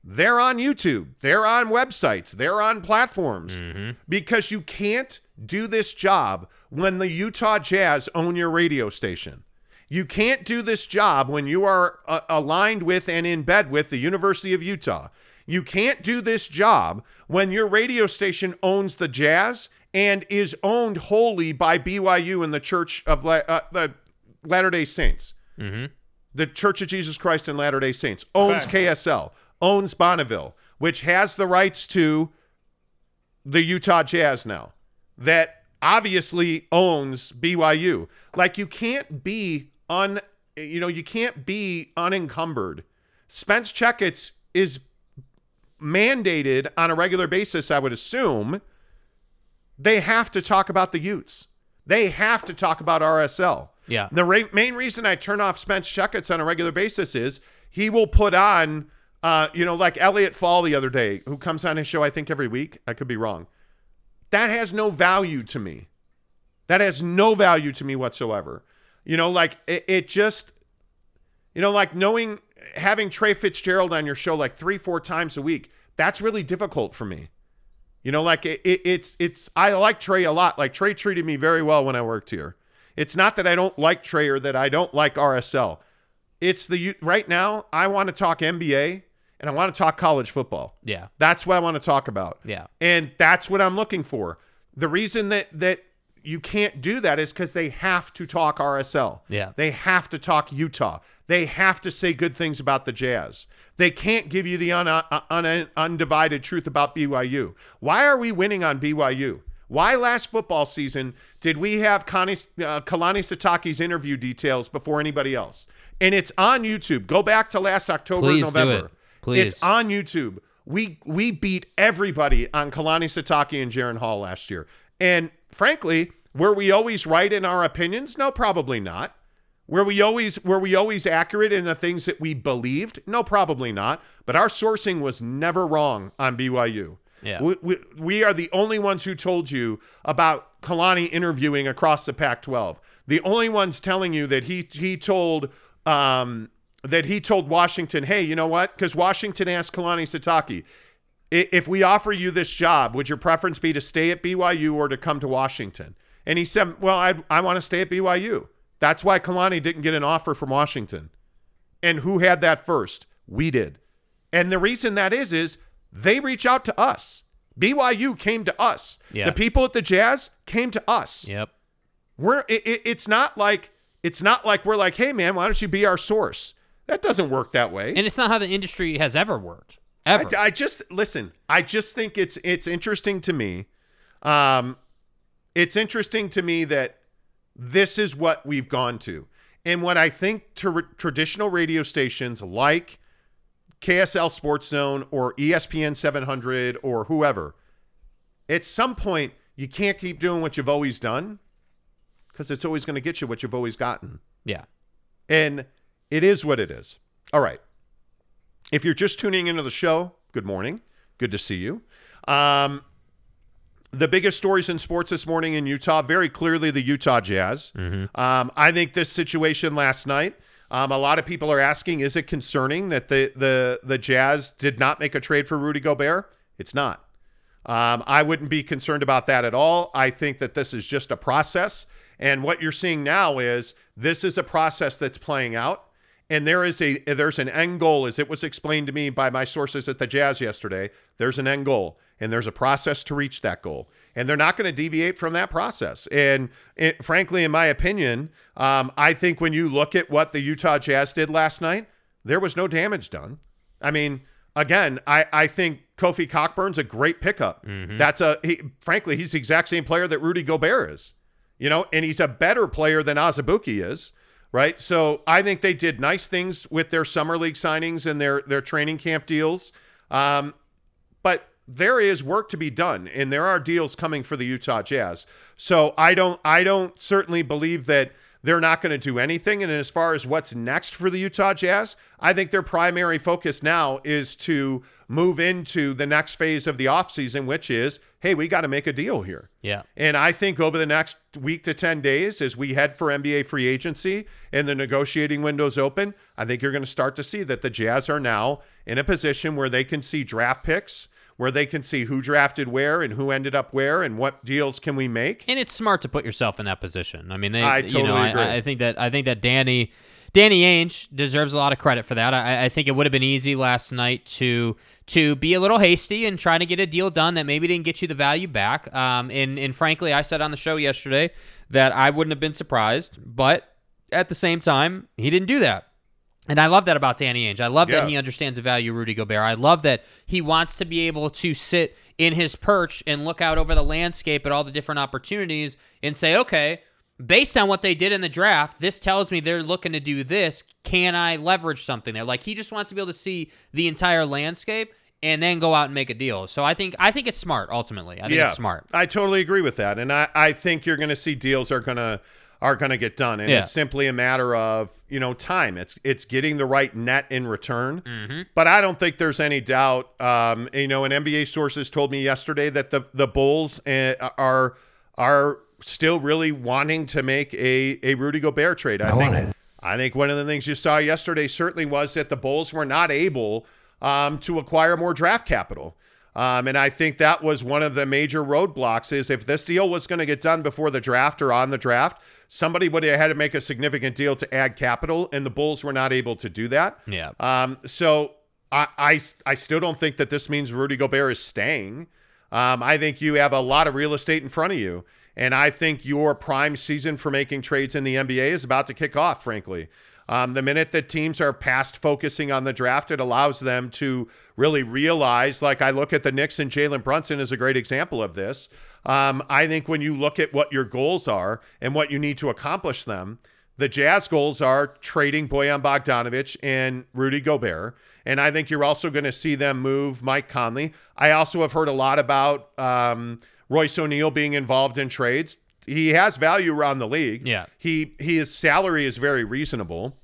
S1: They're on YouTube. They're on websites. They're on platforms because you can't do this job when the Utah Jazz own your radio station. You can't do this job when you are uh, aligned with and in bed with the University of Utah. You can't do this job when your radio station owns the Jazz and is owned wholly by BYU and the Church of La- uh, the Latter Day Saints. The Church of Jesus Christ and Latter Day Saints owns. KSL, owns Bonneville, which has the rights to the Utah Jazz now, that obviously owns BYU. Like you can't be un, you know, you can't be unencumbered. Spence Checketts is mandated on a regular basis, I would assume. They have to talk about the Utes. They have to talk about RSL.
S2: Yeah.
S1: The ra- main reason I turn off Spence Checketts on a regular basis is he will put on, uh, you know, like Elliot Fall the other day, who comes on his show, I think, every week. I could be wrong. That has no value to me. That has no value to me whatsoever. You know, like it, it just, you know, like knowing, having Trey Fitzgerald on your show like three, four times a week, that's really difficult for me. You know, like it, it, it's it's I like Trey a lot. Like Trey treated me very well when I worked here. It's not that I don't like Trey or that I don't like RSL. It's the right now I want to talk NBA and I want to talk college football.
S2: Yeah.
S1: That's what I want to talk about.
S2: Yeah.
S1: And that's what I'm looking for. The reason that that you can't do that is because they have to talk RSL.
S2: Yeah.
S1: They have to talk Utah. They have to say good things about the Jazz. They can't give you the un, un, un, undivided truth about BYU. Why are we winning on BYU? Why last football season did we have Connie, uh, Kalani Sitake's interview details before anybody else? And it's on YouTube. Go back to last October,
S2: Please
S1: November.
S2: it. Please.
S1: It's on YouTube. We we beat everybody on Kalani Sataki and Jaren Hall last year. And frankly, were we always right in our opinions? No, probably not. Were we always were we always accurate in the things that we believed? No, probably not. But our sourcing was never wrong on BYU.
S2: Yeah.
S1: We, we, we are the only ones who told you about Kalani interviewing across the Pac-12. The only ones telling you that he he told um, that he told Washington, hey, you know what? Because Washington asked Kalani Sitake, if we offer you this job, would your preference be to stay at BYU or to come to Washington? And he said, well, I, I want to stay at BYU. That's why Kalani didn't get an offer from Washington. And who had that first? We did. And the reason that is, is they reach out to us. BYU came to us.
S2: Yeah.
S1: The people at the Jazz came to us.
S2: Yep.
S1: We're it, it- it's not like it's not like we're like, hey man, why don't you be our source? That doesn't work that way.
S2: And it's not how the industry has ever worked. Ever.
S1: I, I just listen. I just think it's it's interesting to me. Um, it's interesting to me that this is what we've gone to, and what I think to traditional radio stations like KSL Sports Zone or ESPN 700 or whoever, at some point you can't keep doing what you've always done because it's always going to get you what you've always gotten.
S2: yeah.
S1: And it is what it is. All right. If you're just tuning into the show, good morning. Good to see you. Um, the biggest stories in sports this morning in Utah, very clearly the Utah Jazz. Um, I think this situation last night, um, a lot of people are asking, is it concerning that the, the, the Jazz did not make a trade for Rudy Gobert? It's not. Um, I wouldn't be concerned about that at all. I think that this is just a process. And what you're seeing now is this is a process that's playing out. And there is a there's an end goal, as it was explained to me by my sources at the Jazz yesterday. There's an end goal, and there's a process to reach that goal, and they're not going to deviate from that process. And it, frankly, in my opinion, um, I think when you look at what the Utah Jazz did last night, there was no damage done. I mean, again, I, I think Kofi Cockburn's a great pickup. That's a he, frankly, he's the exact same player that Rudy Gobert is, you know, and he's a better player than Azubuike is, right? So I think they did nice things with their summer league signings and their their training camp deals. Um, but there is work to be done and there are deals coming for the Utah Jazz. So I don't I don't certainly believe that they're not going to do anything and as far as what's next for the Utah Jazz, I think their primary focus now is to move into the next phase of the offseason which is, hey, we got to make a deal here.
S2: Yeah.
S1: And I think over the next week to 10 days, as we head for NBA free agency and the negotiating windows open, I think you're going to start to see that the Jazz are now in a position where they can see draft picks, where they can see who drafted where and who ended up where and what deals can we make.
S2: And it's smart to put yourself in that position. I mean, they,
S1: I
S2: you know,
S1: totally agree.
S2: I, I think that I think that Danny Danny Ainge deserves a lot of credit for that. I, I think it would have been easy last night to to be a little hasty and try to get a deal done that maybe didn't get you the value back. Um, and and frankly, I said on the show yesterday that I wouldn't have been surprised, but at the same time, he didn't do that. And I love that about Danny Ainge. I love
S1: Yeah.
S2: that he understands the value of Rudy Gobert. I love that he wants to be able to sit in his perch and look out over the landscape at all the different opportunities and say, okay, based on what they did in the draft, this tells me they're looking to do this. Can I leverage something there? Like he just wants to be able to see the entire landscape and then go out and make a deal. So I think I think it's smart ultimately. I think it's smart.
S1: I totally agree with that, and I, I think you're going to see deals are going to are going to get done, and
S2: Yeah.
S1: it's simply a matter of you know time. It's it's getting the right net in return.
S2: Mm-hmm.
S1: But I don't think there's any doubt. Um, you know, and NBA sources told me yesterday that the the Bulls uh, are are still really wanting to make a a Rudy Gobert trade. I, think. I think one of the things you saw yesterday certainly was that the Bulls were not able um, to acquire more draft capital. Um, and I think that was one of the major roadblocks is if this deal was going to get done before the draft or on the draft, somebody would have had to make a significant deal to add capital, and the Bulls were not able to do that.
S2: Yeah.
S1: Um, so I, I, I still don't think that this means Rudy Gobert is staying. Um, I think you have a lot of real estate in front of you. And I think your prime season for making trades in the NBA is about to kick off, frankly. Um, the minute that teams are past focusing on the draft, it allows them to really realize, like I look at the Knicks and Jalen Brunson is a great example of this. Um, I think when you look at what your goals are and what you need to accomplish them, the Jazz goals are trading Bojan Bogdanovic and Rudy Gobert. And I think you're also going to see them move Mike Conley. I also have heard a lot about um, Royce O'Neale being involved in trades. He has value around the league.
S2: Yeah.
S1: He his salary is very reasonable.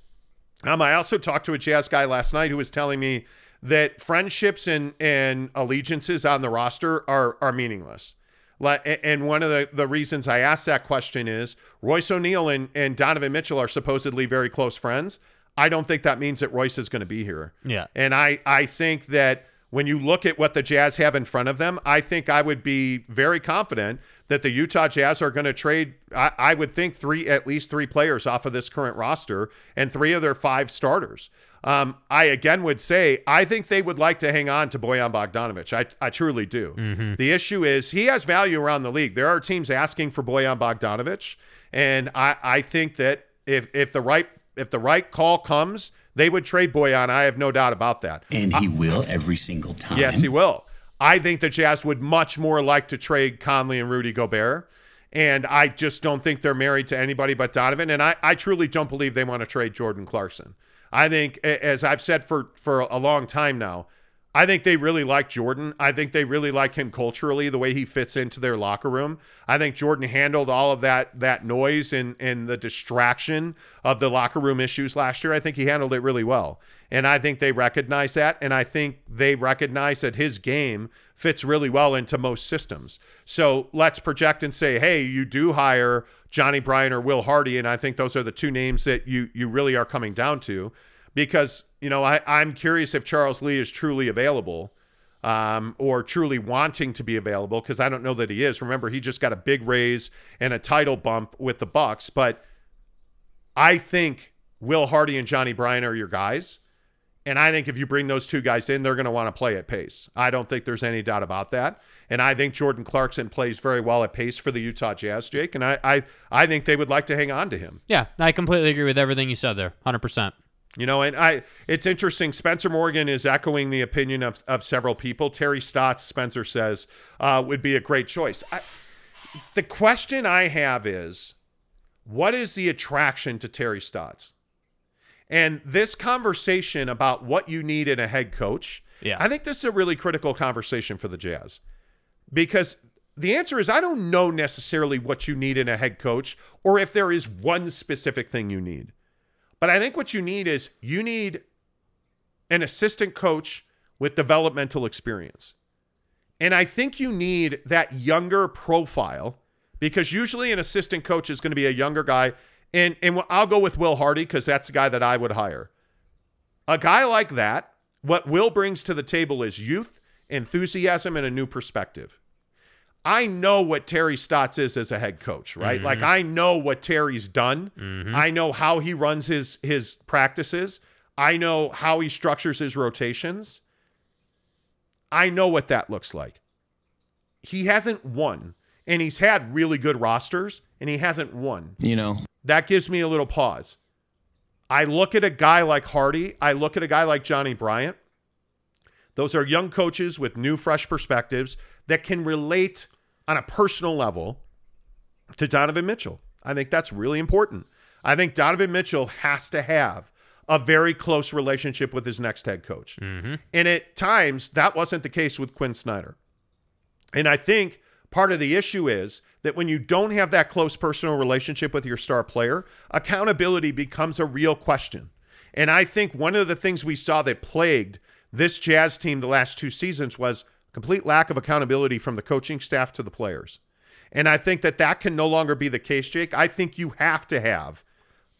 S1: Um, I also talked to a Jazz guy last night who was telling me that friendships and and allegiances on the roster are are meaningless. And one of the, the reasons I asked that question is Royce O'Neale and, and Donovan Mitchell are supposedly very close friends. I don't think that means that Royce is going to be here.
S2: Yeah.
S1: And I, I think that when you look at what the Jazz have in front of them, I think I would be very confident that the Utah Jazz are going to trade. I, I would think three, at least three players off of this current roster and three of their five starters. Um, I again would say I think they would like to hang on to Bojan Bogdanovic. I, I truly do. The issue is he has value around the league. There are teams asking for Bojan Bogdanovic, and I, I think that if if the right if the right call comes, they would trade Bojan. I have no doubt about that.
S4: And he will every single time.
S1: Yes, he will. I think the Jazz would much more like to trade Conley and Rudy Gobert. And I just don't think they're married to anybody but Donovan. And I, I truly don't believe they want to trade Jordan Clarkson. I think, as I've said for, for a long time now, I think they really like Jordan. I think they really like him culturally, the way he fits into their locker room. I think Jordan handled all of that that noise and and the distraction of the locker room issues last year. I think he handled it really well. And I think they recognize that. And I think they recognize that his game fits really well into most systems. So let's project and say, hey, you do hire Johnny Bryant or Will Hardy. And I think those are the two names that you you really are coming down to. Because, you know, I, I'm curious if Charles Lee is truly available um, or truly wanting to be available because I don't know that he is. Remember, he just got a big raise and a title bump with the Bucks, but I think Will Hardy and Johnny Bryant are your guys. And I think if you bring those two guys in, they're going to want to play at pace. I don't think there's any doubt about that. And I think Jordan Clarkson plays very well at pace for the Utah Jazz, Jake. And I, I, I think they would like to hang on to him.
S2: Yeah, I completely agree with everything you said there. 100%.
S1: You know, and I it's interesting. Spencer Morgan is echoing the opinion of, of several people. Terry Stotts, Spencer says, uh, would be a great choice. I, the question I have is, what is the attraction to Terry Stotts? And this conversation about what you need in a head coach,
S2: Yeah.
S1: I think this is a really critical conversation for the Jazz because the answer is I don't know necessarily what you need in a head coach or if there is one specific thing you need. But I think what you need is you need an assistant coach with developmental experience. And I think you need that younger profile because usually an assistant coach is going to be a younger guy. And, and I'll go with Will Hardy because that's the guy that I would hire. A guy like that, what Will brings to the table is youth enthusiasm, and a new perspective. I know what Terry Stotts is as a head coach, right? Like mm-hmm. I know what Terry's done. Mm-hmm. I know how he runs his his practices. I know how he structures his rotations. I know what that looks like. He hasn't won, and he's had really good rosters, and he hasn't won.
S5: You know,
S1: That gives me a little pause. I look at a guy like Hardy, I look at a guy like Johnny Bryant. Those are young coaches with new, fresh perspectives that can relate on a personal level to Donovan Mitchell. I think that's really important. I think Donovan Mitchell has to have a very close relationship with his next head coach. Mm-hmm. And at times, that wasn't the case with Quin Snyder. And I think part of the issue is that when you don't have that close personal relationship with your star player, accountability becomes a real question. And I think one of the things we saw that plagued this Jazz team the last two seasons was complete lack of accountability from the coaching staff to the players. And I think that that can no longer be the case, Jake. I think you have to have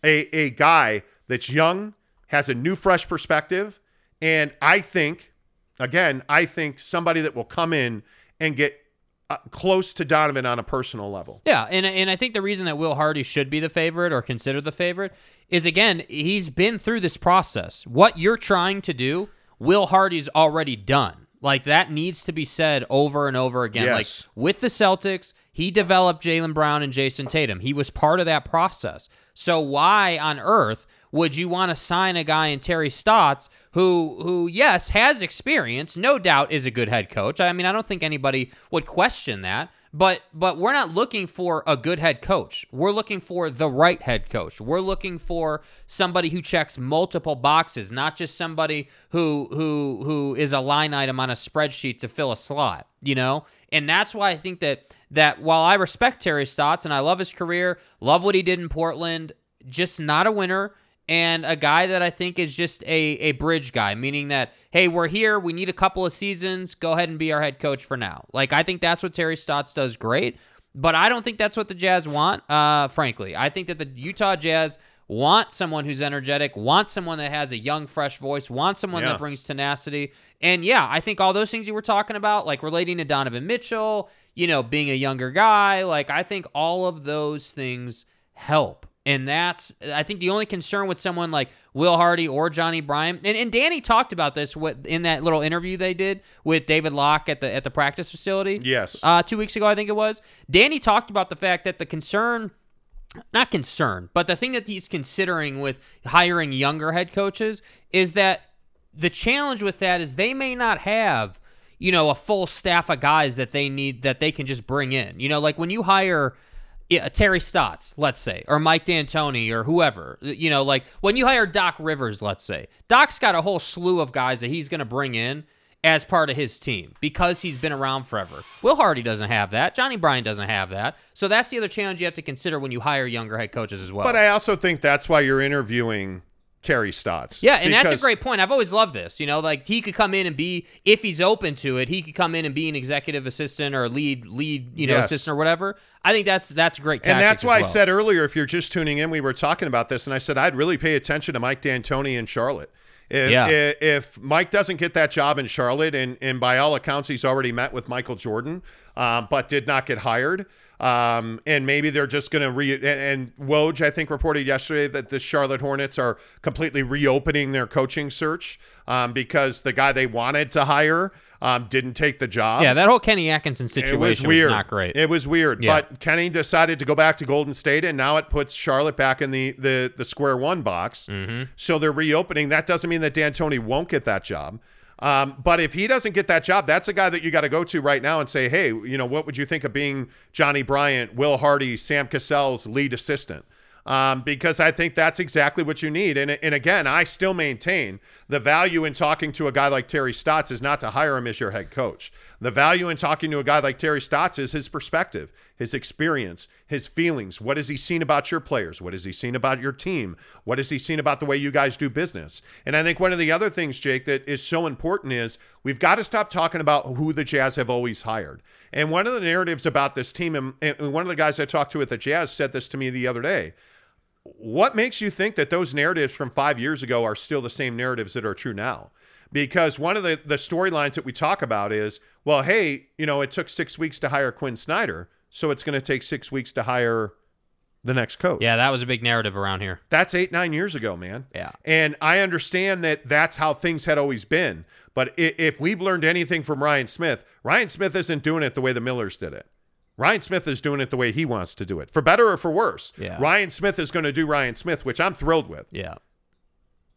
S1: a, a guy that's young, has a new, fresh perspective. And I think, again, I think somebody that will come in and get uh, close to Donovan on a personal level.
S2: Yeah, and and I think the reason that Will Hardy should be the favorite or considered the favorite is again he's been through this process. What you're trying to do, Will Hardy's already done. Like that needs to be said over and over again.
S1: Yes.
S2: Like with the Celtics, he developed Jaylen Brown and Jayson Tatum. He was part of that process. So why on earth would you want to sign a guy in Terry Stotts who who yes has experience, no doubt is a good head coach. I mean, I don't think anybody would question that. But but we're not looking for a good head coach. We're looking for the right head coach. We're looking for somebody who checks multiple boxes, not just somebody who who who is a line item on a spreadsheet to fill a slot, you know? And that's why I think that that while I respect Terry Stotts and I love his career, love what he did in Portland, just not a winner and a guy that I think is just a, a bridge guy, meaning that, hey, we're here, we need a couple of seasons, go ahead and be our head coach for now. Like, I think that's what Terry Stotts does great, but I don't think that's what the Jazz want, uh, frankly. I think that the Utah Jazz want someone who's energetic, want someone that has a young, fresh voice, want someone
S1: Yeah.
S2: that brings tenacity. And yeah, I think all those things you were talking about, like relating to Donovan Mitchell, you know, being a younger guy, like, I think all of those things help. And that's, I think, the only concern with someone like Will Hardy or Johnny Bryant. and, and Danny talked about this with, in that little interview they did with David Locke at the at the practice facility.
S1: Yes.
S2: uh, two weeks ago, I think it was. Danny talked about the fact that the concern, not concern, but the thing that he's considering with hiring younger head coaches is that the challenge with that is they may not have you know a full staff of guys that they need that they can just bring in. You know, like when you hire yeah, Terry Stotts, let's say, or Mike D'Antoni, or whoever. You know, like when you hire Doc Rivers, let's say, Doc's got a whole slew of guys that he's going to bring in as part of his team because he's been around forever. Will Hardy doesn't have that. Johnny Bryant doesn't have that. So that's the other challenge you have to consider when you hire younger head coaches as well.
S1: But I also think that's why you're interviewing Terry Stotts.
S2: Yeah, and that's a great point. I've always loved this. You know, like he could come in and be, if he's open to it, he could come in and be an executive assistant or lead, lead, you know,
S1: Yes.
S2: assistant or whatever. I think that's that's a great.
S1: And that's why I said earlier, if you're just tuning in, we were talking about this, and I said I'd really pay attention to Mike D'Antoni in Charlotte. If,
S2: Yeah.
S1: if, if Mike doesn't get that job in Charlotte, and, and by all accounts, he's already met with Michael Jordan, um, but did not get hired, um, and maybe they're just going to re. And, and Woj, I think, reported yesterday that the Charlotte Hornets are completely reopening their coaching search um, because the guy they wanted to hire um, didn't take the job.
S2: Yeah, that whole Kenny Atkinson
S1: It
S2: situation
S1: was weird.
S2: not great.
S1: It was weird.
S2: Yeah.
S1: But Kenny decided to go back to Golden State, and now it puts Charlotte back in the the the square one box.
S2: Mm-hmm.
S1: So they're reopening. That doesn't mean that D'Antoni won't get that job. Um, but if he doesn't get that job, that's a guy that you got to go to right now and say, hey, you know, what would you think of being Johnny Bryant, Will Hardy, Sam Cassell's lead assistant? Um, because I think that's exactly what you need. And, and again, I still maintain the value in talking to a guy like Terry Stotts is not to hire him as your head coach. The value in talking to a guy like Terry Stotts is his perspective, his experience, his feelings. What has he seen about your players? What has he seen about your team? What has he seen about the way you guys do business? And I think one of the other things, Jake, that is so important is we've got to stop talking about who the Jazz have always hired. And one of the narratives about this team, and, one of the guys I talked to at the Jazz said this to me the other day what makes you think that those narratives from five years ago are still the same narratives that are true now? Because one of the, the storylines that we talk about is, well, hey, you know, it took six weeks to hire Quin Snyder, so it's going to take six weeks to hire the next coach.
S2: Yeah, that was a big narrative around here.
S1: That's eight, nine years ago, man.
S2: Yeah.
S1: And I understand that that's how things had always been. But if we've learned anything from Ryan Smith, Ryan Smith isn't doing it the way the Millers did it. Ryan Smith is doing it the way he wants to do it, for better or for worse.
S2: Yeah.
S1: Ryan Smith is going to do Ryan Smith, which I'm thrilled with.
S2: Yeah.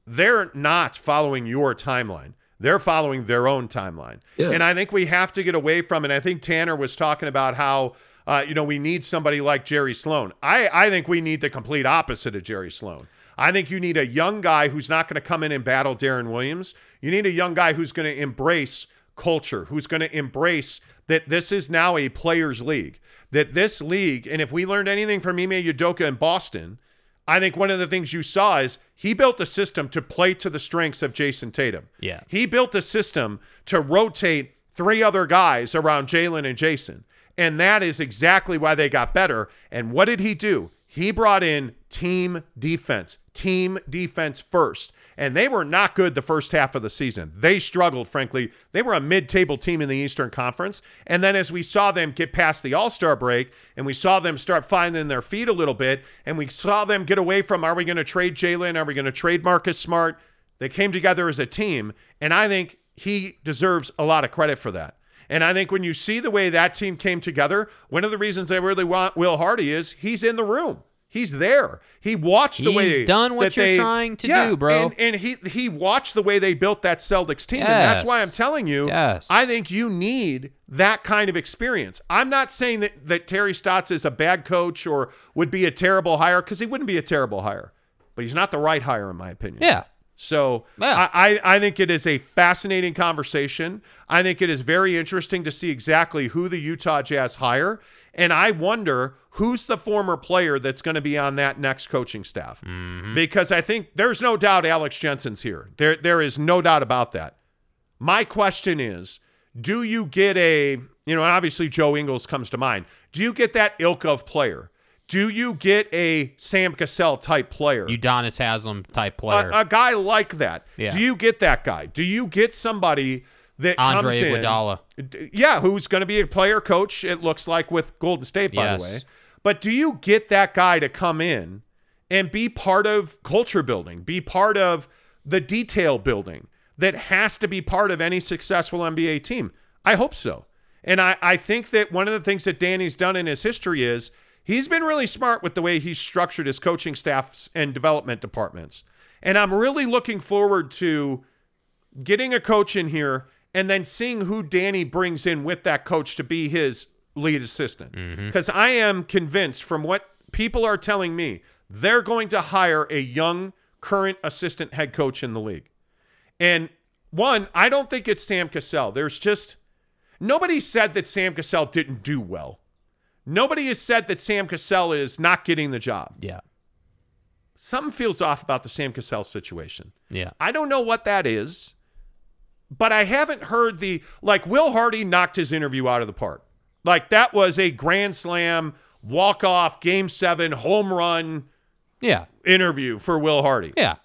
S1: They're not following your timeline. They're following their own timeline.
S3: Yeah.
S1: And I think we have to get away from it. I think Tanner was talking about how, uh, you know, we need somebody like Jerry Sloan. I, I think we need the complete opposite of Jerry Sloan. I think you need a young guy who's not going to come in and battle Deron Williams. You need a young guy who's going to embrace culture, who's going to embrace that this is now a players' league. That this league, and if we learned anything from Ime Udoka in Boston, I think one of the things you saw is he built a system to play to the strengths of Jayson Tatum.
S2: Yeah.
S1: He built a system to rotate three other guys around Jaylen and Jayson. And that is exactly why they got better. And what did he do? He brought in team defense, team defense first. And they were not good the first half of the season. They struggled, frankly. They were a mid table team in the Eastern Conference. And then as we saw them get past the All Star break and we saw them start finding their feet a little bit, and we saw them get away from are we going to trade Jaylen? Are we going to trade Marcus Smart? They came together as a team. And I think he deserves a lot of credit for that. And I think when you see the way that team came together, one of the reasons I really want Will Hardy is he's in the room. He's there. He watched the way
S2: He's done what
S1: that
S2: you're
S1: they-
S2: trying to
S1: Yeah,
S2: do, bro.
S1: And, and he he watched the way they built that Celtics team, and that's why I'm telling you.
S2: Yes.
S1: I think you need that kind of experience. I'm not saying that that Terry Stotts is a bad coach or would be a terrible hire because he wouldn't be a terrible hire, but he's not the right hire in my opinion.
S2: Yeah.
S1: So
S2: Yeah.
S1: I, I, I think it is a fascinating conversation. I think it is very interesting to see exactly who the Utah Jazz hire. And I wonder who's the former player that's going to be on that next coaching staff. Mm-hmm. Because I think there's no doubt Alex Jensen's here. There, there is no doubt about that. My question is do you get a, you know, obviously Joe Ingles comes to mind. Do you get that ilk of player? Do you get a Sam Cassell type player?
S2: Udonis Haslem type player.
S1: a, a guy like that.
S2: Yeah.
S1: Do you get that guy? Do you get somebody that
S2: Andre
S1: comes in?
S2: Iguodala.
S1: D- Yeah, who's going to be a player coach? It looks like with Golden State, by
S2: Yes.
S1: the way. But do you get that guy to come in and be part of culture building, be part of the detail building that has to be part of any successful NBA team? I hope so. And I, I think that one of the things that Danny's done in his history is he's been really smart with the way he's structured his coaching staffs and development departments. And I'm really looking forward to getting a coach in here and then seeing who Danny brings in with that coach to be his lead assistant. Mm-hmm. Because I am convinced from what people are telling me, they're going to hire a young current assistant head coach in the league. And one, I don't think it's Sam Cassell. There's just nobody said that Sam Cassell didn't do well. Nobody has said that Sam Cassell is not getting the job.
S2: yeah.
S1: Something feels off about the Sam Cassell situation.
S2: Yeah.
S1: I don't know what that is, but I haven't heard the like Will Hardy knocked his interview out of the park. Like that was a grand slam, walk off, game seven, home run
S2: Yeah.
S1: interview for Will Hardy.
S2: Yeah.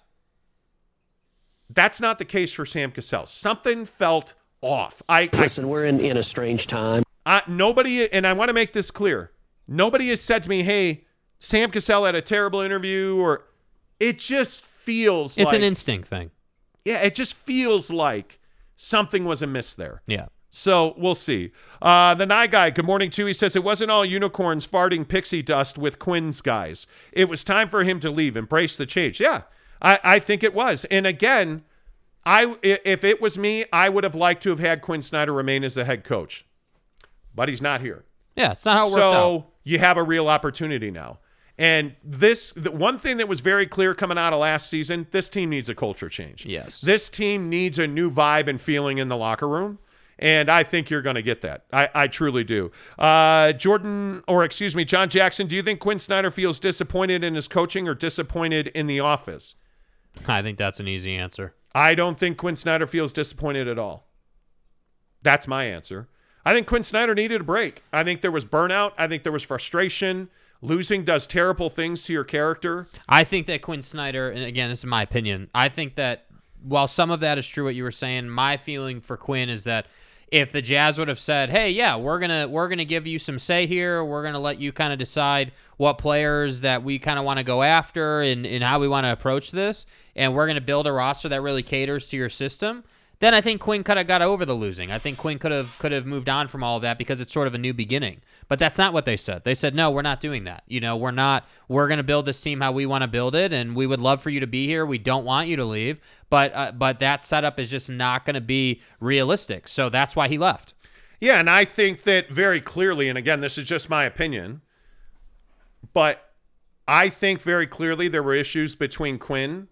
S1: That's not the case for Sam Cassell. Something felt off. I, I
S5: Listen, we're in, in a strange time.
S1: I, nobody, and I want to make this clear. Nobody has said to me, "Hey, Sam Cassell had a terrible interview," or it just feels
S2: It's
S1: like
S2: an instinct thing.
S1: yeah, it just feels like something was amiss there.
S2: Yeah.
S1: So we'll see. Uh, the Nye guy, good morning too. He says it wasn't all unicorns farting pixie dust with Quin's guys. It was time for him to leave, embrace the change. Yeah, I, I think it was. And again, I i- if it was me, I would have liked to have had Quin Snyder remain as the head coach, but he's not here.
S2: Yeah. It's not how it worked
S1: So
S2: out.
S1: you have a real opportunity now. And this, the one thing that was very clear coming out of last season, this team needs a culture change.
S2: Yes.
S1: This team needs a new vibe and feeling in the locker room. And I think you're going to get that. I, I truly do. Uh, Jordan, or excuse me, John Jackson, do you think Quin Snyder feels disappointed in his coaching or disappointed in the office?
S2: I think that's an easy answer.
S1: I don't think Quin Snyder feels disappointed at all. That's my answer. I think Quin Snyder needed a break. I think there was burnout. I think there was frustration. losing does terrible things to your character.
S2: I think that Quin Snyder, and again, this is my opinion. I think that while some of that is true, what you were saying, my feeling for Quin is that if the Jazz would have said, "Hey, yeah, we're gonna we're gonna give you some say here. We're gonna let you kind of decide what players that we kind of want to go after and, and how we want to approach this, and we're gonna build a roster that really caters to your system." Then I think Quin could have got over the losing. I think Quin could have could have moved on from all of that because it's sort of a new beginning. But that's not what they said. They said, "No, we're not doing that. You know, we're not. We're going to build this team how we want to build it, and we would love for you to be here. We don't want you to leave, but uh, but that setup is just not going to be realistic. So that's why he left.
S1: Yeah, and I think that very clearly, and again, this is just my opinion, but I think very clearly there were issues between Quin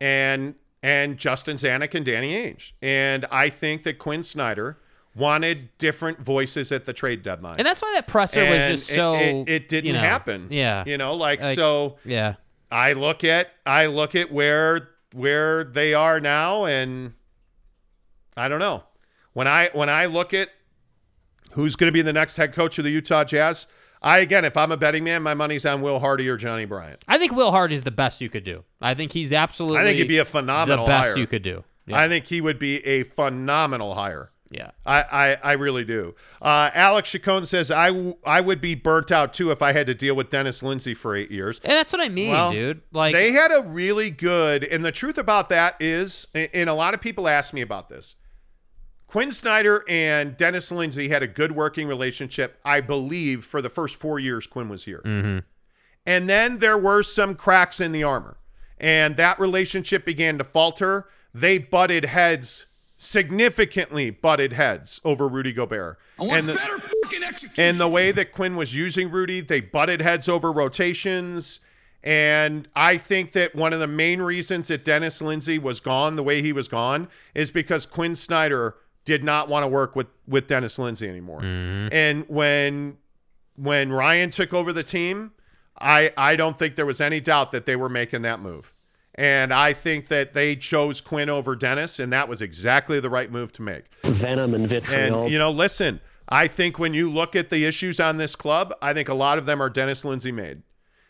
S1: and and Justin Zanik and Danny Ainge. And I think that Quin Snyder wanted different voices at the trade deadline.
S2: And that's why that presser was just
S1: it-
S2: so.
S1: it, it didn't
S2: you know,
S1: happen.
S2: Yeah.
S1: You know, like,
S2: Like-
S1: so
S2: Yeah.
S1: I look at I look at where where they are now and I don't know. When I when I look at who's going to be the next head coach of the Utah Jazz, I again, if I'm a betting man, my money's on Will Hardy or Johnny Bryant.
S2: I think Will Hardy is the best you could do. I think he's absolutely.
S1: I think he'd be a phenomenal
S2: The best
S1: hire.
S2: you could do. Yeah.
S1: I think he would be a phenomenal hire.
S2: yeah.
S1: I, I, I really do. Uh, Alex Chacon says I, w- I would be burnt out too if I had to deal with Dennis Lindsay for eight years.
S2: And that's what I mean,
S1: Well,
S2: dude. Like
S1: they had a really good, and the truth about that is, and a lot of people ask me about this. Quin Snyder and Dennis Lindsay had a good working relationship, I believe, for the first four years Quin was here. Mm-hmm. And then there were some cracks in the armor, and that relationship began to falter. They butted heads, significantly butted heads over Rudy Gobert. and the, and the way that Quin was using Rudy, they butted heads over rotations. And I think that one of the main reasons that Dennis Lindsay was gone the way he was gone is because Quin Snyder did not want to work with with Dennis Lindsay anymore. Mm-hmm. And when when Ryan took over the team, I I don't think there was any doubt that they were making that move. And I think that they chose Quin over Dennis, and that was exactly the right move to make.
S5: Venom and vitriol.
S1: And you know, listen, I think when you look at the issues on this club, I think a lot of them are Dennis Lindsay made.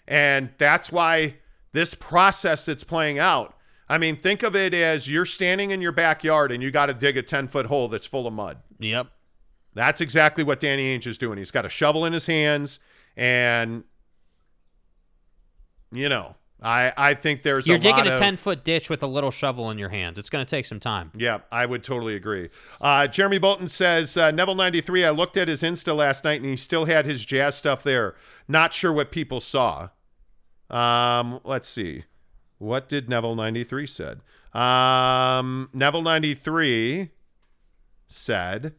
S1: And that's why this process that's playing out. I mean, think of it as you're standing in your backyard and you got to dig a 10 foot hole that's full of mud.
S2: Yep.
S1: That's exactly what Danny Ainge is doing. He's got a shovel in his hands, and you know, I I think there's
S2: You're
S1: a
S2: digging a ten foot ditch with a little shovel in your hands. It's going to take some time.
S1: Yeah, I would totally agree. Uh, Jeremy Bolton says uh, Neville93. I looked at his Insta last night and he still had his jazz stuff there. Not sure what people saw. Um, let's see. What did Neville93 said? Um, Neville93 said,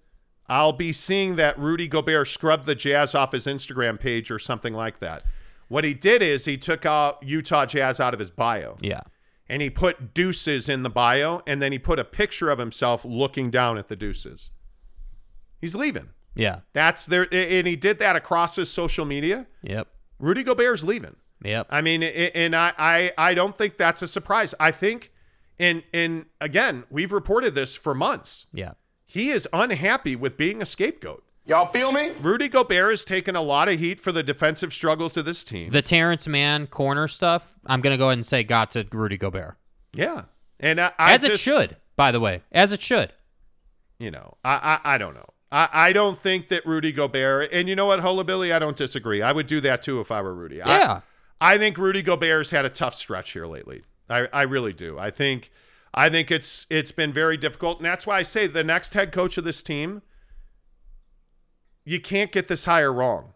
S1: I'll be seeing that Rudy Gobert scrub the Jazz off his Instagram page or something like that. What he did is he took out Utah Jazz out of his bio
S2: Yeah.
S1: and he put deuces in the bio and then he put a picture of himself looking down at the deuces. He's leaving.
S2: Yeah.
S1: That's there and he did that across his social media.
S2: Yep.
S1: Rudy Gobert's leaving.
S2: Yep.
S1: I mean, and I, I, I don't think that's a surprise. I think, and and again, we've reported this for months.
S2: yeah.
S1: He is unhappy with being a scapegoat.
S6: Y'all feel me?
S1: Rudy Gobert has taken a lot of heat for the defensive struggles of this team.
S2: The Terance Mann corner stuff. I'm going to go ahead and say got to Rudy Gobert.
S1: yeah, and I, I
S2: As it should, by the way. As it should.
S1: you know, I I, I don't know. I, I don't think that Rudy Gobert, and you know what, Hola Billy, I don't disagree. I would do that too if I were Rudy.
S2: Yeah.
S1: I, think Rudy Gobert's had a tough stretch here lately. I, I really do. I think I think it's it's been very difficult, and that's why I say the next head coach of this team, you can't get this hire wrong.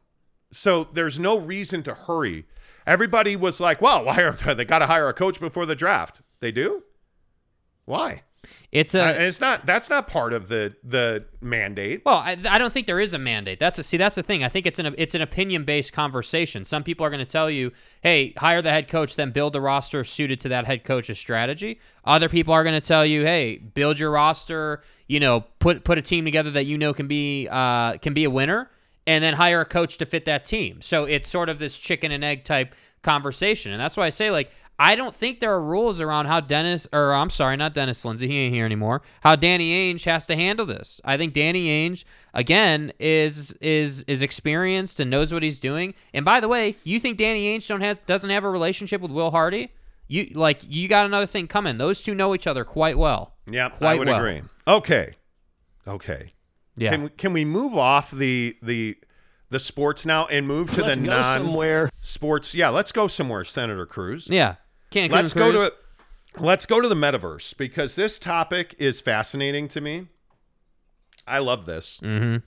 S1: So there's no reason to hurry. Everybody was like, "Well, why are they got to hire a coach before the draft?" They do. Why?
S2: It's
S1: Uh,
S2: a
S1: and it's not. That's not part of the the mandate.
S2: Well, I, I don't think there is a mandate. That's a, see, that's the thing. I think it's an it's an opinion based conversation. Some people are going to tell you, "Hey, hire the head coach, then build the roster suited to that head coach's strategy." Other people are going to tell you, "Hey, build your roster. You know, put put a team together that you know can be uh, can be a winner, and then hire a coach to fit that team." So it's sort of this chicken and egg type conversation, and that's why I say, like, I don't think there are rules around how Dennis, or I'm sorry, not Dennis Lindsay, he ain't here anymore. How Danny Ainge has to handle this. I think Danny Ainge, again, is is is experienced and knows what he's doing. And by the way, you think Danny Ainge don't has doesn't have a relationship with Will Hardy? You like you got another thing coming. Those two know each other quite well.
S1: Yeah,
S2: quite
S1: I would
S2: well.
S1: agree. Okay, okay.
S2: Yeah.
S1: Can we, can we move off the the the sports now and move to
S5: Let's
S1: the non
S5: somewhere.
S1: sports? Yeah, let's go somewhere, Senator Cruz.
S2: yeah. Cancun
S1: let's go to let's go to the metaverse because this topic is fascinating to me. I love this.
S2: Mm-hmm.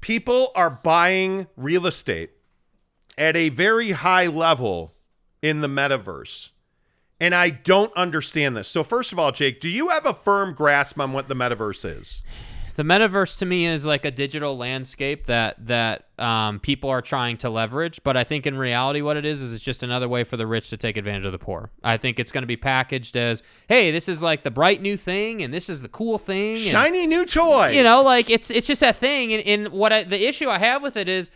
S1: People are buying real estate at a very high level in the metaverse. And I don't understand this. So first of all, Jake, do you have a firm grasp on what the metaverse is?
S2: The metaverse to me is like a digital landscape that that um, people are trying to leverage but i think in reality what it is is it's just another way for the rich to take advantage of the poor i think it's going to be packaged as hey this is like the bright new thing and this is the cool thing and,
S1: Shiny new toy.
S2: you know like it's it's just that thing and, and what I, the issue i have with it is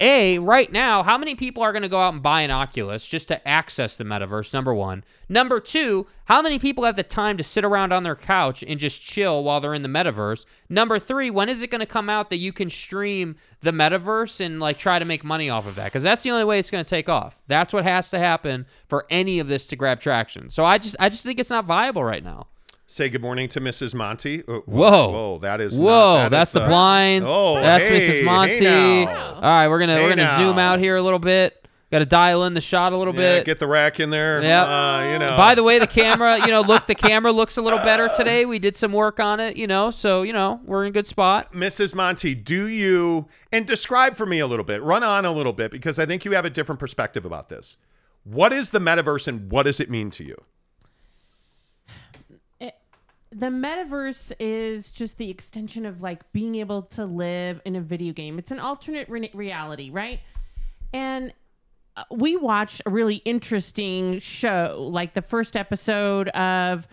S2: a right now how many people are going to go out and buy an oculus just to access the metaverse number one? Number two how many people have the time to sit around on their couch and just chill while they're in the metaverse? Number three when is it going to come out that you can stream the metaverse and like try to make money off of that? Because that's the only way it's going to take off. That's what has to happen for any of this to grab traction. So i just i just think it's not viable right now
S1: Say good morning to Mrs. Monty. Oh,
S2: Whoa.
S1: Whoa, that is
S2: Whoa,
S1: not- that
S2: that's
S1: is,
S2: the
S1: uh,
S2: blinds.
S1: Oh,
S2: that's
S1: hey,
S2: Mrs.
S1: hey
S2: Monty.
S1: now.
S2: All right, we're gonna
S1: Hey
S2: we're gonna zoom out here a little bit. Got to dial in the shot a little
S1: Yeah,
S2: bit.
S1: get the rack in there.
S2: Yep.
S1: Uh, you know.
S2: By the way, the camera, you know, look, the camera looks a little better today. We did some work on it, you know, so you know we're in a good spot.
S1: Mrs. Monty, do you and describe for me a little bit, run on a little bit because I think you have a different perspective about this. What is the metaverse and what does it mean to you?
S6: The metaverse is just the extension of like being able to live in a video game. It's an alternate re- reality, right? And uh, we watched a really interesting show, like the first episode of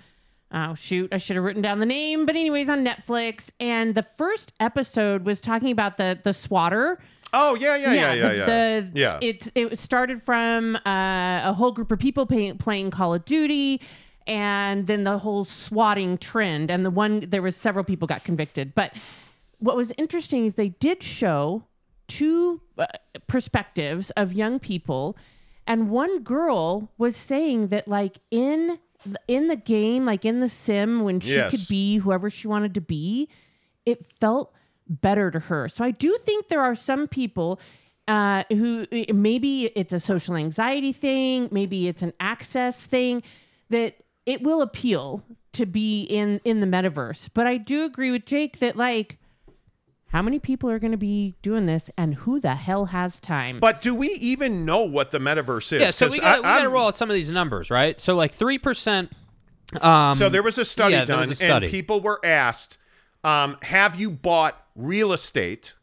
S6: oh shoot, I should have written down the name, but anyways, on Netflix. And the first episode was talking about the the swatter.
S1: Oh yeah, yeah, yeah, yeah,
S6: the,
S1: yeah.
S6: The,
S1: yeah.
S6: It it started from uh, a whole group of people pay, playing Call of Duty, and then the whole swatting trend. And the one there was several people got convicted. But what was interesting is they did show two uh, perspectives of young people, and one girl was saying that like in in the game, like in the sim, when she
S1: Yes.
S6: could be whoever she wanted to be, it felt better to her. So I do think there are some people uh, who maybe it's a social anxiety thing, maybe it's an access thing that it will appeal to be in in the metaverse. But I do agree with Jake that like how many people are going to be doing this and who the hell has time?
S1: but do we even know what the metaverse is?
S2: Yeah, so
S1: 'Cause
S2: we got we
S1: I-
S2: got to roll out some of these numbers, right? So like three percent. Um,
S1: So there was a study
S2: yeah,
S1: done,
S2: a study.
S1: and people were asked, um, "Have you bought real estate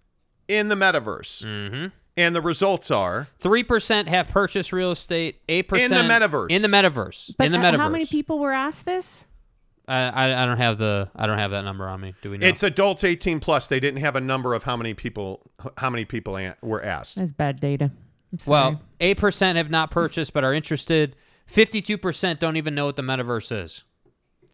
S1: in the metaverse?" Mm-hmm. And the results are
S2: Three percent have purchased real estate. Eight percent in the
S1: metaverse.
S2: In the metaverse.
S6: but
S2: in the metaverse.
S6: how many people were asked this?
S2: I, I I don't have the I don't have that number on me. Do we know?
S1: it's adults 18 plus. They didn't have a number of how many people how many people were asked.
S6: That's bad data.
S2: Well, eight percent have not purchased but are interested. Fifty-two percent don't even know what the metaverse is.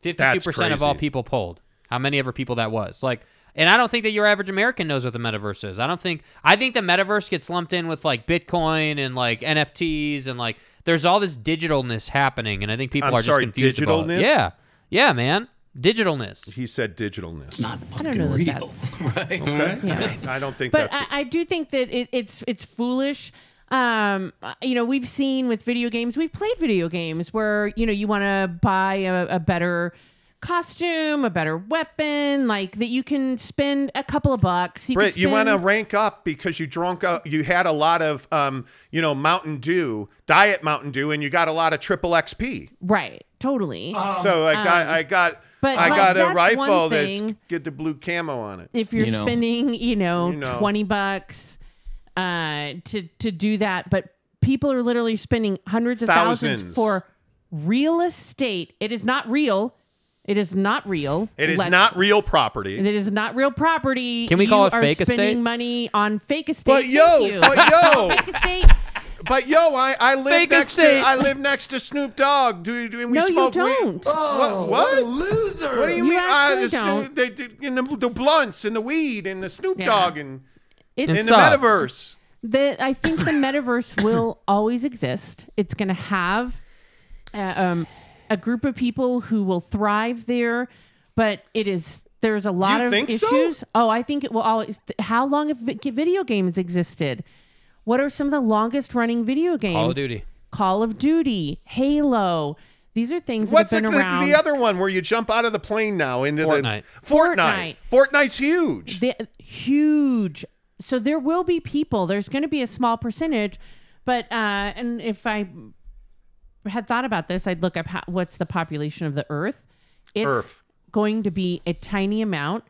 S2: Fifty-two percent of all people polled. How many ever people that was? Like, and I don't think that your average American knows what the metaverse is. I don't think. I think the metaverse gets lumped in with like Bitcoin and like NFTs and like there's all this digitalness happening, and I think people
S1: I'm
S2: are
S1: sorry,
S2: just confused about
S1: digitalness?
S2: it. Yeah, yeah, man, digitalness.
S1: He said digitalness.
S4: Not
S6: I don't know
S4: fucking
S6: that
S4: real,
S6: that's-
S4: right?
S1: Okay.
S6: Yeah.
S1: I don't think
S6: but
S1: that's.
S6: I, I do think that it, it's it's foolish. Um, you know, we've seen with video games, we've played video games where you know you want to buy a, a better costume, a better weapon, like that you can spend a couple of bucks. You
S1: Britt,
S6: can
S1: you want to rank up because you drunk up, you had a lot of, um, you know, Mountain Dew, Diet Mountain Dew, and you got a lot of triple XP.
S6: right? Totally.
S1: so I got, I got,
S6: Um, but,
S1: I
S6: like,
S1: got a rifle
S6: one
S1: that's
S6: thing.
S1: get the blue camo on it.
S6: if you're
S4: You know.
S6: spending, you know,
S1: You know.
S6: 20 bucks uh to to do that, but people are literally spending hundreds of thousands,
S1: Thousands.
S6: for real estate. It is not real. It is not real.
S1: It is
S6: Let's-
S1: not real property.
S6: It is not real property.
S2: Can we call
S6: You
S2: it
S6: are
S2: fake estate?
S6: spending money on fake estate.
S1: But yo,
S6: you.
S1: but yo.
S6: fake estate.
S1: but yo, I, I live
S2: Fake
S1: next
S2: estate.
S1: to I live next to Snoop Dogg. Do, do and we
S6: No, you
S1: smoke weed?
S6: don't.
S1: what? What?
S3: loser!
S1: What do you,
S6: You
S1: mean?
S6: Actually
S1: the Snoop,
S6: don't.
S1: they, they, in the, the blunts and the weed and the Snoop
S6: Yeah.
S1: Dogg and
S6: It's
S1: in the
S2: stuff.
S1: metaverse.
S6: the I think the metaverse will always exist. It's going to have uh, um, a group of people who will thrive there, but it is there's a lot
S1: You
S6: of
S1: think so?
S6: issues. Oh, I think it will always. How long have video games existed? What are some of the longest running video games?
S2: Call of Duty.
S6: Call of Duty, Halo. These are things
S1: What's
S6: that have been around.
S1: the other one where you jump out of the plane now into
S2: Fortnite.
S1: the Fortnite?
S6: Fortnite.
S1: Fortnite's huge.
S6: the, huge. So there will be people. There's going to be a small percentage, but uh, and if I had thought about this, I'd look up how, what's the population of the Earth. It's
S1: Earth.
S6: going to be a tiny amount,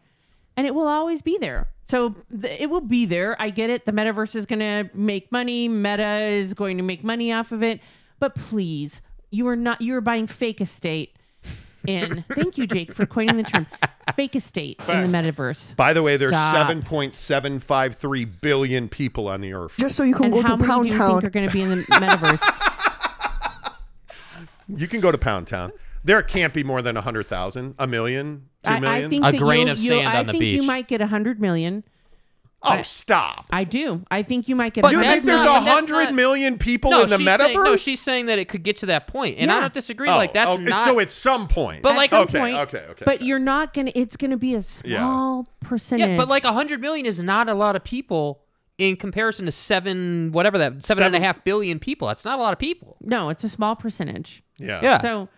S6: and it will always be there. So th- it will be there. I get it. The metaverse is going to make money. Meta is going to make money off of it. But please, you are not. You are buying fake estate. In thank you, Jake, for coining the term fake estate in the metaverse.
S1: By the way, there's
S6: Stop.
S1: 7.753 billion people on the earth.
S7: Just so you can
S6: And
S7: go
S6: how
S7: to
S6: many
S7: Pound
S6: do you
S7: Town.
S6: think are going to be in the metaverse?
S1: You can go to Pound Town. There can't be more than a 100,000, a million, two
S6: I,
S1: million.
S6: I think
S2: A
S6: that
S2: grain
S6: you'll-
S2: of
S6: you'll-
S2: sand
S6: I
S2: on the I
S6: think you might get a hundred million.
S1: oh,
S6: I-
S1: stop.
S6: I do. I think you might get.
S2: But
S1: You
S6: a
S1: think
S2: that's
S1: there's
S2: not-
S1: a
S2: that's
S1: hundred
S2: not-
S1: million people
S2: No,
S1: in the
S2: she's
S1: metaverse?
S2: saying, no, she's saying that it could get to that point, and I
S6: Yeah.
S2: don't disagree.
S1: Oh,
S2: like that's
S1: oh,
S2: not.
S1: So at some point.
S2: But
S6: At
S2: like-
S6: some
S1: okay,
S6: point,
S1: okay, okay.
S6: But
S1: okay.
S6: you're not gonna. It's gonna be a small percentage.
S2: yeah, but like a hundred million is not a lot of people in comparison to seven, whatever that seven and a
S1: Seven-
S2: half billion people. That's not a lot of people.
S6: no, it's a small percentage.
S1: yeah.
S2: Yeah.
S6: So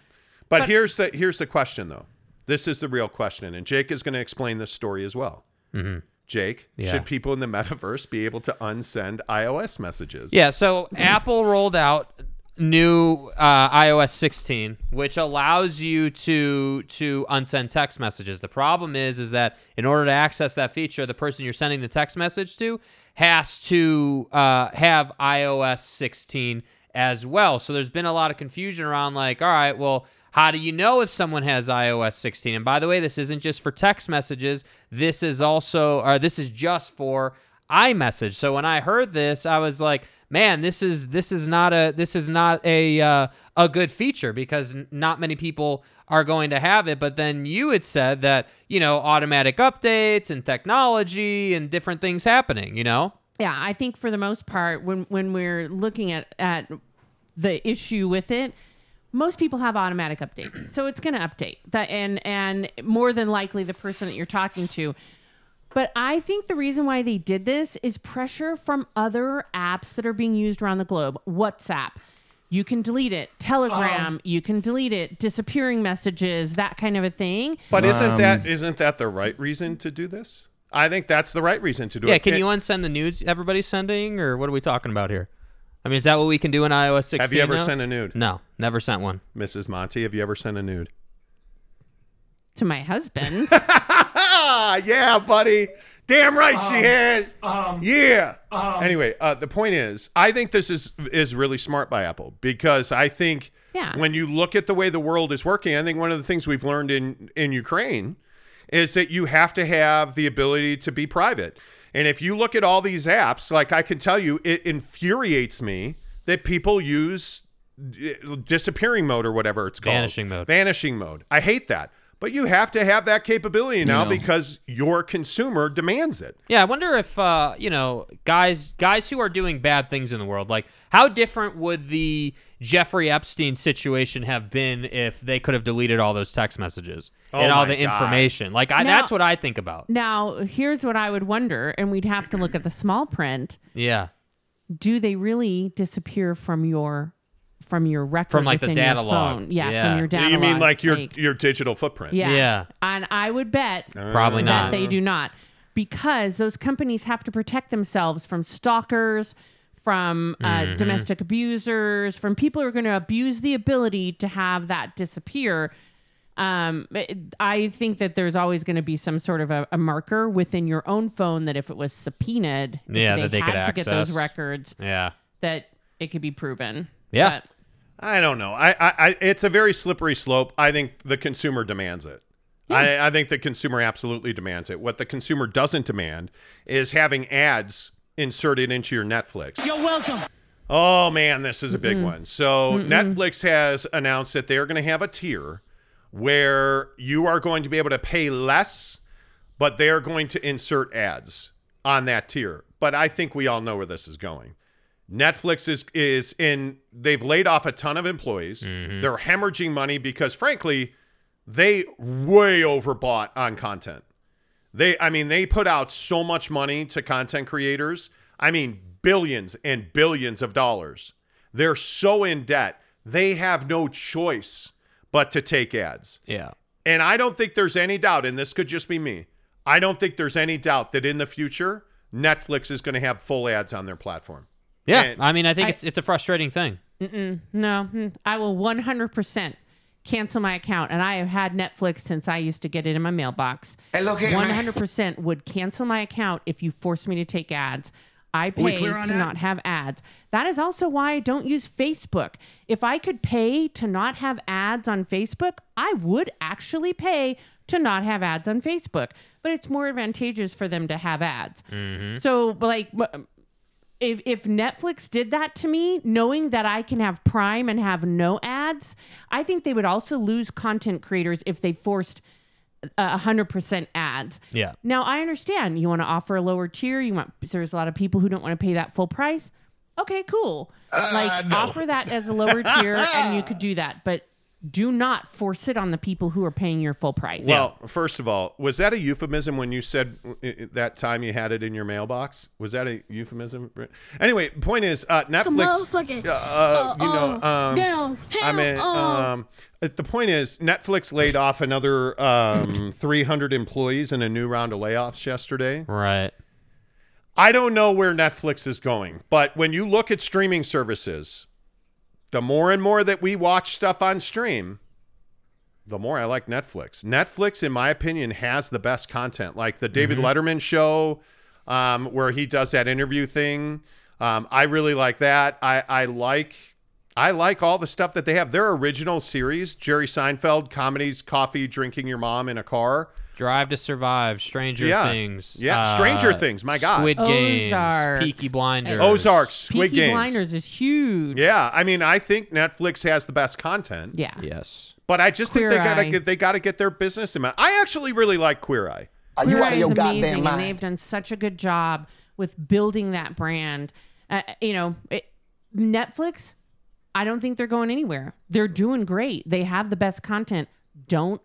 S1: But,
S6: But-
S1: here's the here's the question though. This is the real question, and Jake is going to explain this story as well. Mm-hmm. Jake,
S2: Yeah.
S1: should people in the metaverse be able to unsend iOS messages?
S2: Yeah, so Apple rolled out new uh, iOS 16, which allows you to to unsend text messages. The problem is, is that in order to access that feature, the person you're sending the text message to has to uh, have iOS 16 as well. So there's been a lot of confusion around, like, all right, well. How do you know if someone has iOS 16? And by the way, this isn't just for text messages. This is also, or this is just for iMessage. So when I heard this, I was like, man, this is this is not a this is not a uh, a good feature because not many people are going to have it. But then you had said that you know automatic updates and technology and different things happening. You know,
S6: yeah, I think for the most part, when when we're looking at at the issue with it, most people have automatic updates, so it's going to update that, and and more than likely the person that you're talking to. But I think the reason why they did this is pressure from other apps that are being used around the globe. WhatsApp, you can delete it. Telegram, you can delete it. Disappearing messages, that kind of a thing.
S1: But isn't
S2: Um,
S1: that isn't that the right reason to do this? I think that's the right reason to do
S2: yeah.
S1: it.
S2: Yeah, can you unsend the nudes everybody's sending, or what are we talking about here? I mean, is that what we can do in iOS 16?
S1: Have you ever
S2: now?
S1: sent a nude,
S2: No, never sent one.
S1: Mrs. Monty? Have you ever sent a nude?
S6: To my husband,
S1: Ah, yeah, buddy. Damn right she had. yeah. anyway, uh, the point is, I think this is is really smart by Apple because I think
S6: Yeah.
S1: when you look at the way the world is working, I think one of the things we've learned in in Ukraine is that you have to have the ability to be private. And if you look at all these apps, like I can tell you, it infuriates me that people use uh, disappearing mode or whatever it's called.
S2: Vanishing mode.
S1: Vanishing mode. I hate that. But you have to have that capability now because your consumer demands it.
S2: Yeah, I wonder if uh, you know guys guys who are doing bad things in the world, like how different would the Jeffrey Epstein situation have been if they could have deleted all those text messages and
S1: Oh
S2: all the
S1: God.
S2: information? Like I,
S6: Now-
S2: that's what I think about.
S6: Now, here's what I would wonder, and we'd have to look at the small print.
S2: Yeah,
S6: Do they really disappear from your from your record
S2: From, like, the
S6: your
S2: data log.
S6: phone? Yeah,
S2: Yeah.
S6: from your data
S1: you mean
S6: log,
S1: like your your digital footprint?
S6: yeah.
S2: Yeah.
S6: And I would bet
S2: probably
S6: that
S2: not.
S6: they do not because those companies have to protect themselves from stalkers from uh,
S2: Mm-hmm.
S6: domestic abusers from people who are going to abuse the ability to have that disappear um, it- I think that there's always going to be some sort of a, a marker within your own phone that if it was subpoenaed, if
S2: Yeah,
S6: they
S2: that they
S6: had
S2: could
S6: to get those records,
S2: yeah,
S6: that it could be proven.
S2: Yeah.
S6: But-
S1: I don't know. I, I, I it's a very slippery slope. I think the consumer demands it. I, I think the consumer absolutely demands it. What the consumer doesn't demand is having ads inserted into your Netflix.
S8: You're welcome.
S1: Oh man, this is a big one. So Netflix has announced that they're going to have a tier where you are going to be able to pay less, but they are going to insert ads on that tier. But I think we all know where this is going. Netflix is is in they've laid off a ton of employees. Mm-hmm. They're hemorrhaging money because frankly, they way overbought on content. They I mean they put out so much money to content creators. I mean billions and billions of dollars. They're so in debt. They have no choice but to take ads.
S2: Yeah.
S1: And I don't think there's any doubt, and this could just be me. I don't think there's any doubt that in the future, Netflix is going to have full ads on their platform.
S2: Yeah.
S1: And-
S2: I mean, I think
S6: I-
S2: it's it's a frustrating thing.
S6: No, mm, I will 100% cancel my account. And I have had Netflix since I used to get it in my mailbox. 100% would cancel my account if you force me to take ads. I pay to
S4: that?
S6: not have ads. That is also why I don't use Facebook. If I could pay to not have ads on Facebook, I would actually pay to not have ads on Facebook. But it's more advantageous for them to have ads. So, like, wh- if if Netflix did that to me, knowing that I can have Prime and have no ads, I think they would also lose content creators if they forced uh, a hundred percent ads.
S2: Yeah.
S6: Now I understand you want to offer a lower tier. You want there's a lot of people who don't want to pay that full price. Okay, cool. Uh, like offer that as a lower tier, and you could do that, but do not force it on the people who are paying your full price.
S1: Well, first of all, was that a euphemism when you said uh, uh, that time you had it in your mailbox? Was that a euphemism? for- Anyway, point is, uh, Netflix.
S7: motherfucker.
S1: Uh, you know, um, I mean, um, the point is, Netflix laid off another um, 300 employees in a new round of layoffs yesterday.
S2: Right.
S1: I don't know where Netflix is going, but when you look at streaming services, the more and more that we watch stuff on stream, the more I like Netflix. Netflix, in my opinion, has the best content. Like the David Letterman show, um, where he does that interview thing. Um, I really like that. I, I like I like all the stuff that they have. Their original series, Jerry Seinfeld comedies, coffee, drinking your mom in a car.
S2: Drive to Survive, Stranger
S1: Yeah.
S2: Things.
S1: Yeah, Stranger Things, my God.
S2: Squid Games,
S6: Ozarks.
S2: Peaky Blinders.
S1: Ozarks, Squid
S6: Peaky
S1: Games.
S6: Blinders is huge.
S1: Yeah, I mean, I think Netflix has the best content.
S6: Yeah.
S2: Yes.
S1: But I just think
S6: Queer
S1: they gotta get they gotta get their business in mind. I actually really like Queer Eye.
S3: Are
S6: Queer
S3: you
S6: Eye
S3: out of
S6: is
S3: your
S6: amazing,
S3: goddamn
S6: and
S3: mind?
S6: they've done such a good job with building that brand. Uh, you know, it, Netflix. I don't think they're going anywhere. They're doing great. They have the best content. Don't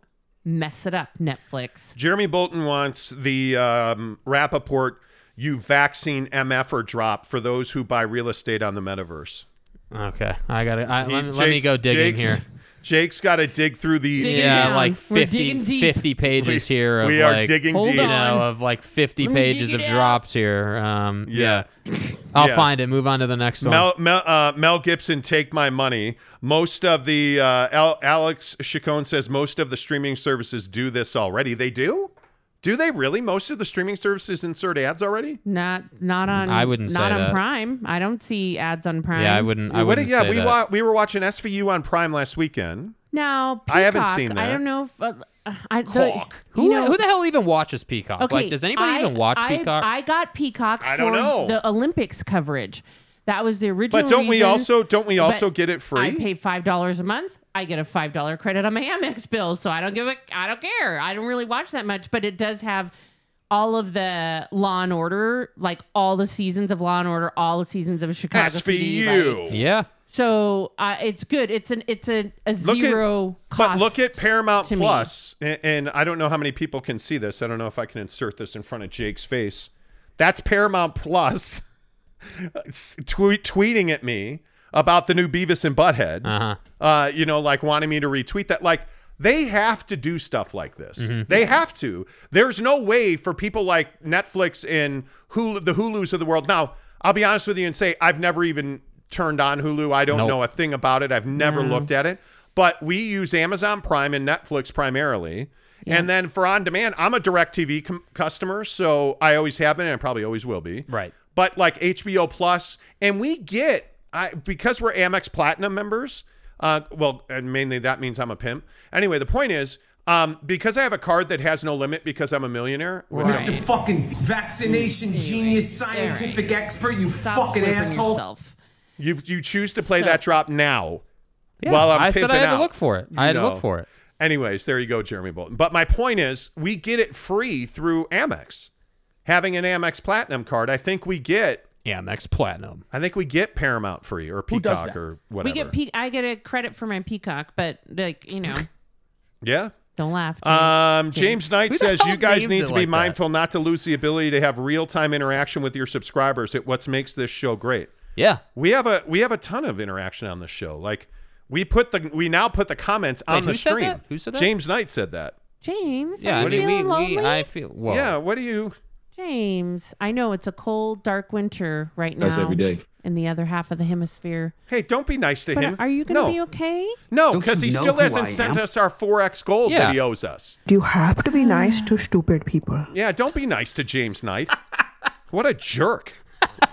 S6: mess it up, Netflix.
S1: Jeremy Bolton wants the um, Rapaport you vaccine MF or drop for those who buy real estate on the metaverse.
S2: Okay. I got to I,
S1: He-
S2: let, me- let me go digging
S1: Jake's-
S2: here.
S1: Jake's got to dig through the.
S6: Digging
S2: Yeah,
S6: down.
S2: like
S6: We're
S2: 50,
S6: digging deep.
S2: 50 pages
S1: We-
S2: here of
S1: we are
S2: like,
S1: digging
S6: Hold
S1: deep.
S2: you
S6: on.
S2: know, of like 50
S6: Let me dig
S2: pages
S6: it
S2: of
S6: out.
S2: drops here. Um,
S1: Yeah.
S2: yeah. I'll
S1: Yeah.
S2: find it. Move on to the next one.
S1: Mel, Mel, uh, Mel Gibson, take my money. Most of the uh, Al- Alex Chacon says most of the streaming services do this already. They do. Do they really? Most of the streaming services insert ads already.
S6: Not not on.
S2: I wouldn't
S6: not
S2: say
S6: on
S2: that.
S6: Prime. I don't see ads on Prime.
S2: yeah, I wouldn't. I wouldn't
S1: yeah,
S2: say
S1: we
S2: that.
S1: wa- we were watching SVU on Prime last weekend.
S6: Now
S1: I haven't seen that.
S6: I don't know if uh, I the,
S1: Hawk.
S2: who,
S6: know,
S2: who the hell even watches Peacock?
S6: Okay,
S2: like, does anybody
S6: I-
S2: even watch
S6: I,
S2: Peacock?
S6: I got Peacock
S1: I
S6: for
S1: don't know.
S6: the Olympics coverage. That was the original.
S1: But don't we
S6: reason,
S1: also don't we also
S6: but
S1: get it free?
S6: I pay five dollars a month. I get a five dollar credit on my Amex bill, so I don't give a. I don't care. I don't really watch that much, but it does have all of the Law and Order, like all the seasons of Law and Order, all the seasons of Chicago PD.
S1: SVU.
S6: like-
S2: yeah.
S6: so uh, it's good. It's an it's a, a
S1: Look
S6: zero
S1: at,
S6: cost.
S1: But look at Paramount Plus, and, and I don't know how many people can see this. I don't know if I can insert this in front of Jake's face. That's Paramount Plus tweet, tweeting at me about the new Beavis and Butthead.
S2: Uh-huh.
S1: Uh, you know, like wanting me to retweet that. Like they have to do stuff like this.
S2: Mm-hmm.
S1: They have to. There's no way for people like Netflix and Hulu, the Hulus of the world. Now, I'll be honest with you and say I've never even turned on Hulu. I don't
S2: Nope.
S1: know a thing about it. I've never looked at it. But we use Amazon Prime and Netflix primarily. And then for on demand, I'm a DirecTV com- customer, so I always have been and I probably always will be.
S2: Right.
S1: But like HBO Plus, and we get I because we're Amex Platinum members. Uh, well, and mainly that means I'm a pimp. Anyway, the point is, um, because I have a card that has no limit because I'm a millionaire. which I'm-
S6: Right.
S8: fucking vaccination genius, scientific expert, you
S6: Stop
S8: fucking asshole.
S6: yourself.
S1: You you choose to play
S6: So-
S1: that drop now
S2: Yeah,
S1: while I'm
S2: I said I
S1: pimping
S2: had to look for it. I had to look for it.
S1: Anyways, there you go, Jeremy Bolton. But my point is, we get it free through Amex. Having an Amex Platinum card, I think we get.
S2: Amex Platinum.
S1: I think we get Paramount free or Peacock or whatever.
S6: We get pe- I get a credit for my peacock, but like you know,
S1: yeah.
S6: don't laugh.
S1: Um, James Knight
S2: Who
S1: says you guys need to be
S2: like that?"
S1: mindful not to lose the ability to have real time interaction with your subscribers. It what makes this show great.
S2: Yeah.
S1: We have a we have a ton of interaction on the show. Like we put the we now put the comments on
S2: Wait,
S1: the
S2: who said
S1: stream.
S2: that? Who said that?
S1: James Knight said that.
S6: James,
S2: Yeah.
S6: are
S2: I
S6: you
S2: mean, we,
S6: lonely?
S2: we, I feel. Whoa.
S1: Yeah. What do you?
S6: James, I know it's a cold, dark winter right now.
S7: That's every day.
S6: in the other half of the hemisphere.
S1: Hey, don't be nice to
S6: But
S1: him.
S6: are you going to
S1: no.
S6: be okay?
S1: No, because he still hasn't sent us our 4x gold
S2: Yeah.
S1: that he owes us.
S8: You have to be nice to stupid people.
S1: Yeah, don't be nice to James Knight. what a jerk.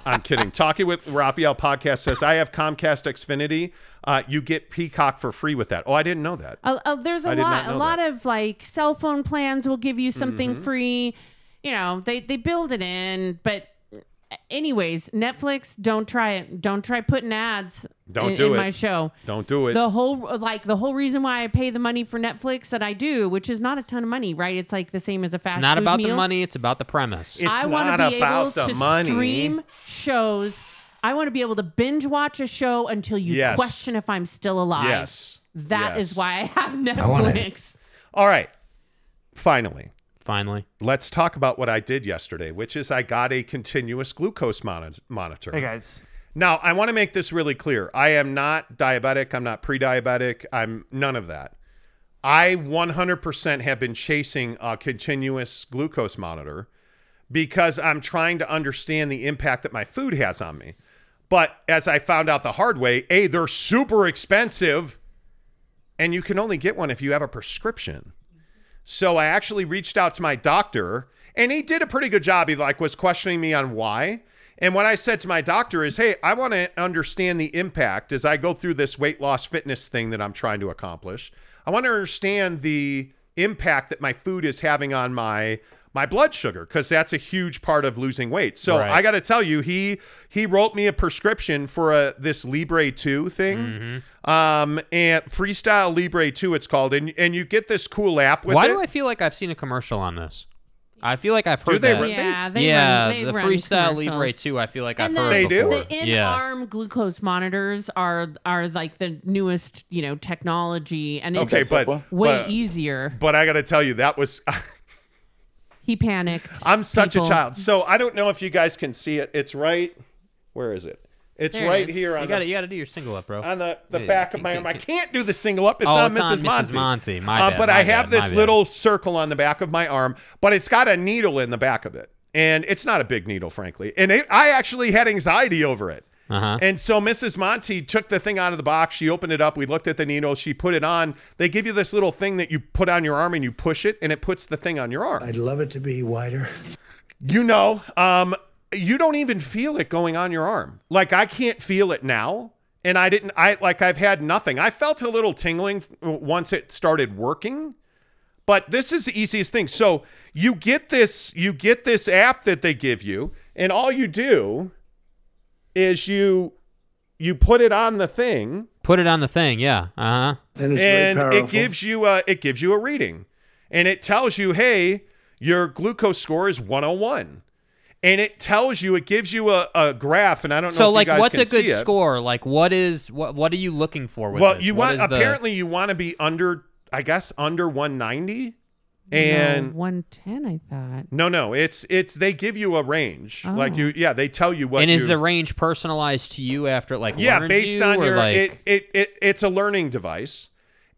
S1: I'm kidding. Talking with Raphael podcast says, I have Comcast Xfinity. Uh, you get Peacock for free with that. Oh, I didn't know that.
S6: Uh, uh, there's a
S1: I
S6: lot. A lot
S1: that.
S6: of like cell phone plans will give you something
S1: Mm-hmm.
S6: free. You know, they they build it in, but anyways, Netflix don't try it. Don't try putting ads
S1: Don't
S6: in,
S1: do
S6: in
S1: it.
S6: my show.
S1: Don't do it.
S6: The whole like the whole reason why I pay the money for Netflix that I do, which is not a ton of money, right? It's like the same as a fast
S2: It's not
S6: food
S2: about
S6: meal.
S2: the money. It's about the premise.
S1: It's
S6: I want to be able to
S1: money.
S6: stream shows. I want to be able to binge watch a show until you
S1: Yes.
S6: question if I'm still alive.
S1: Yes.
S6: That is
S1: Yes.
S6: why I have
S4: wanna-
S6: Netflix.
S1: All right. Finally,
S2: Finally.
S1: let's talk about what I did yesterday, which is I got a continuous glucose moni- monitor.
S7: Hey guys.
S1: Now, I want to make this really clear. I am not diabetic. I'm not pre diabetic. I'm none of that. I 100% have been chasing a continuous glucose monitor because I'm trying to understand the impact that my food has on me. But as I found out the hard way, A, they're super expensive and you can only get one if you have a prescription. So I actually reached out to my doctor and he did a pretty good job. He like was questioning me on why. And what I said to my doctor is, "Hey, I want to understand the impact as I go through this weight loss fitness thing that I'm trying to accomplish. I want to understand the impact that my food is having on my my blood sugar because that's a huge part of losing weight. So
S2: Right.
S1: I got to tell you, he he wrote me a prescription for a this Libre 2 thing. Um and Freestyle Libre 2 it's called and and you get this cool app with
S2: Why
S1: it.
S2: do I feel like I've seen a commercial on this? I feel like I've
S1: Do
S2: heard
S1: they
S2: that.
S1: re-
S6: Yeah, they
S2: yeah,
S6: run, they
S2: the Freestyle. Libre 2, I feel like
S6: And
S2: I've
S6: the,
S2: heard
S1: They do?
S2: before.
S6: The in-arm glucose monitors are are like the newest, you know, technology, and it's
S1: Okay, but
S6: way
S1: but,
S6: easier.
S1: but I got to tell you that was
S6: He panicked.
S1: I'm such
S6: people.
S1: a child. So I don't know if you guys can see it. It's right where is it? It's
S6: There
S1: right
S6: is.
S1: here
S2: You got to
S1: the
S2: you got to do your single up, bro.
S1: on the, the
S2: Hey,
S1: back of
S2: can-
S1: my
S2: can-
S1: arm. I
S2: can-
S1: can't do the single up. It's
S2: Oh,
S1: on
S2: it's on
S1: Mrs.
S2: Mrs.
S1: Monty.
S2: Monty. My
S1: Uh, but
S2: my
S1: I have
S2: bad, my
S1: this
S2: bad.
S1: little circle on the back of my arm, but it's got a needle in the back of it. And it's not a big needle, frankly. And it, I actually had anxiety over it.
S2: Uh-huh.
S1: And so Mrs. Monty took the thing out of the box. She opened it up. We looked at the needle. She put it on. They give you this little thing that you put on your arm and you push it, and it puts the thing on your arm.
S3: I'd love it to be wider.
S1: You know, um, you don't even feel it going on your arm. Like I can't feel it now. And I didn't, I like, I've had nothing. I felt a little tingling once it started working, but this is the easiest thing. So you get this, you get this app that they give you, and all you do is you, you put it on the thing
S2: Put it on the thing. Yeah. Uh-huh.
S3: And it's
S1: and
S3: very
S1: it gives you a it gives you a reading and it tells you hey your glucose score is 101 and it tells you it gives you a, a graph and i don't know
S2: So
S1: if
S2: like
S1: you guys
S2: what's
S1: can
S2: a good score? Like what is what what are you looking for with
S1: well
S2: this?
S1: you
S2: What
S1: want
S2: is the-
S1: apparently you want to be under i guess under 190 and
S6: one ten, I thought.
S1: no no it's it's they give you a range like
S6: Oh.
S1: you yeah they tell you what
S2: and is
S1: you-
S2: the range personalized to you after like
S1: yeah based
S2: you,
S1: on your
S2: like
S1: it, it it it's a learning device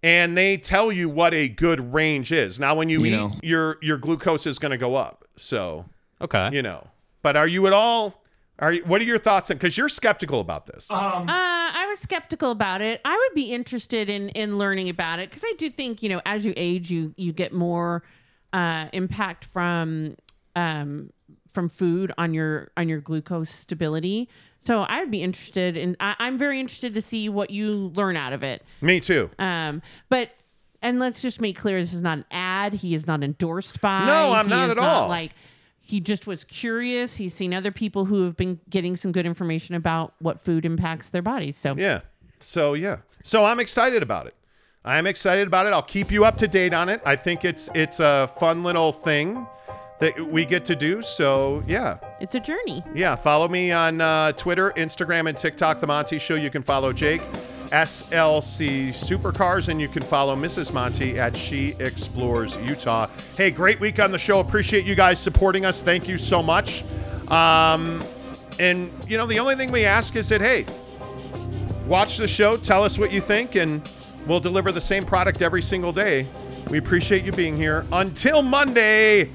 S1: and they tell you what a good range is now when you,
S7: You
S1: eat
S7: know.
S1: your your glucose is going to go up so
S2: okay.
S1: you know but are you at all are you, what are your thoughts on because you're skeptical about this
S6: Uh, I was skeptical about it. I would be interested in in learning about it because I do think you know as you age, you you get more uh, impact from um, from food on your on your glucose stability. So I would be interested in. I, I'm very interested to see what you learn out of it.
S1: me too
S6: Um, but and let's just make clear, this is not an ad. He is not endorsed by.
S1: No, I'm
S6: He
S1: not
S6: is
S1: at all.
S6: Like he just was curious. He's seen other people who have been getting some good information about what food impacts their bodies. So
S1: Yeah. So yeah. So I'm excited about it. I'm excited about it. I'll keep you up to date on it. I think it's it's a fun little thing that we get to do. So yeah.
S6: it's a journey.
S1: Yeah, follow me on uh, Twitter, Instagram, and TikTok, The Monty Show. You can follow Jake, SLC Supercars, and you can follow Mrs. Monty at She Explores Utah. Hey, great week on the show. Appreciate you guys supporting us. Thank you so much. Um, and, you know, the only thing we ask is that, hey, watch the show, tell us what you think, and we'll deliver the same product every single day. We appreciate you being here. Until Monday.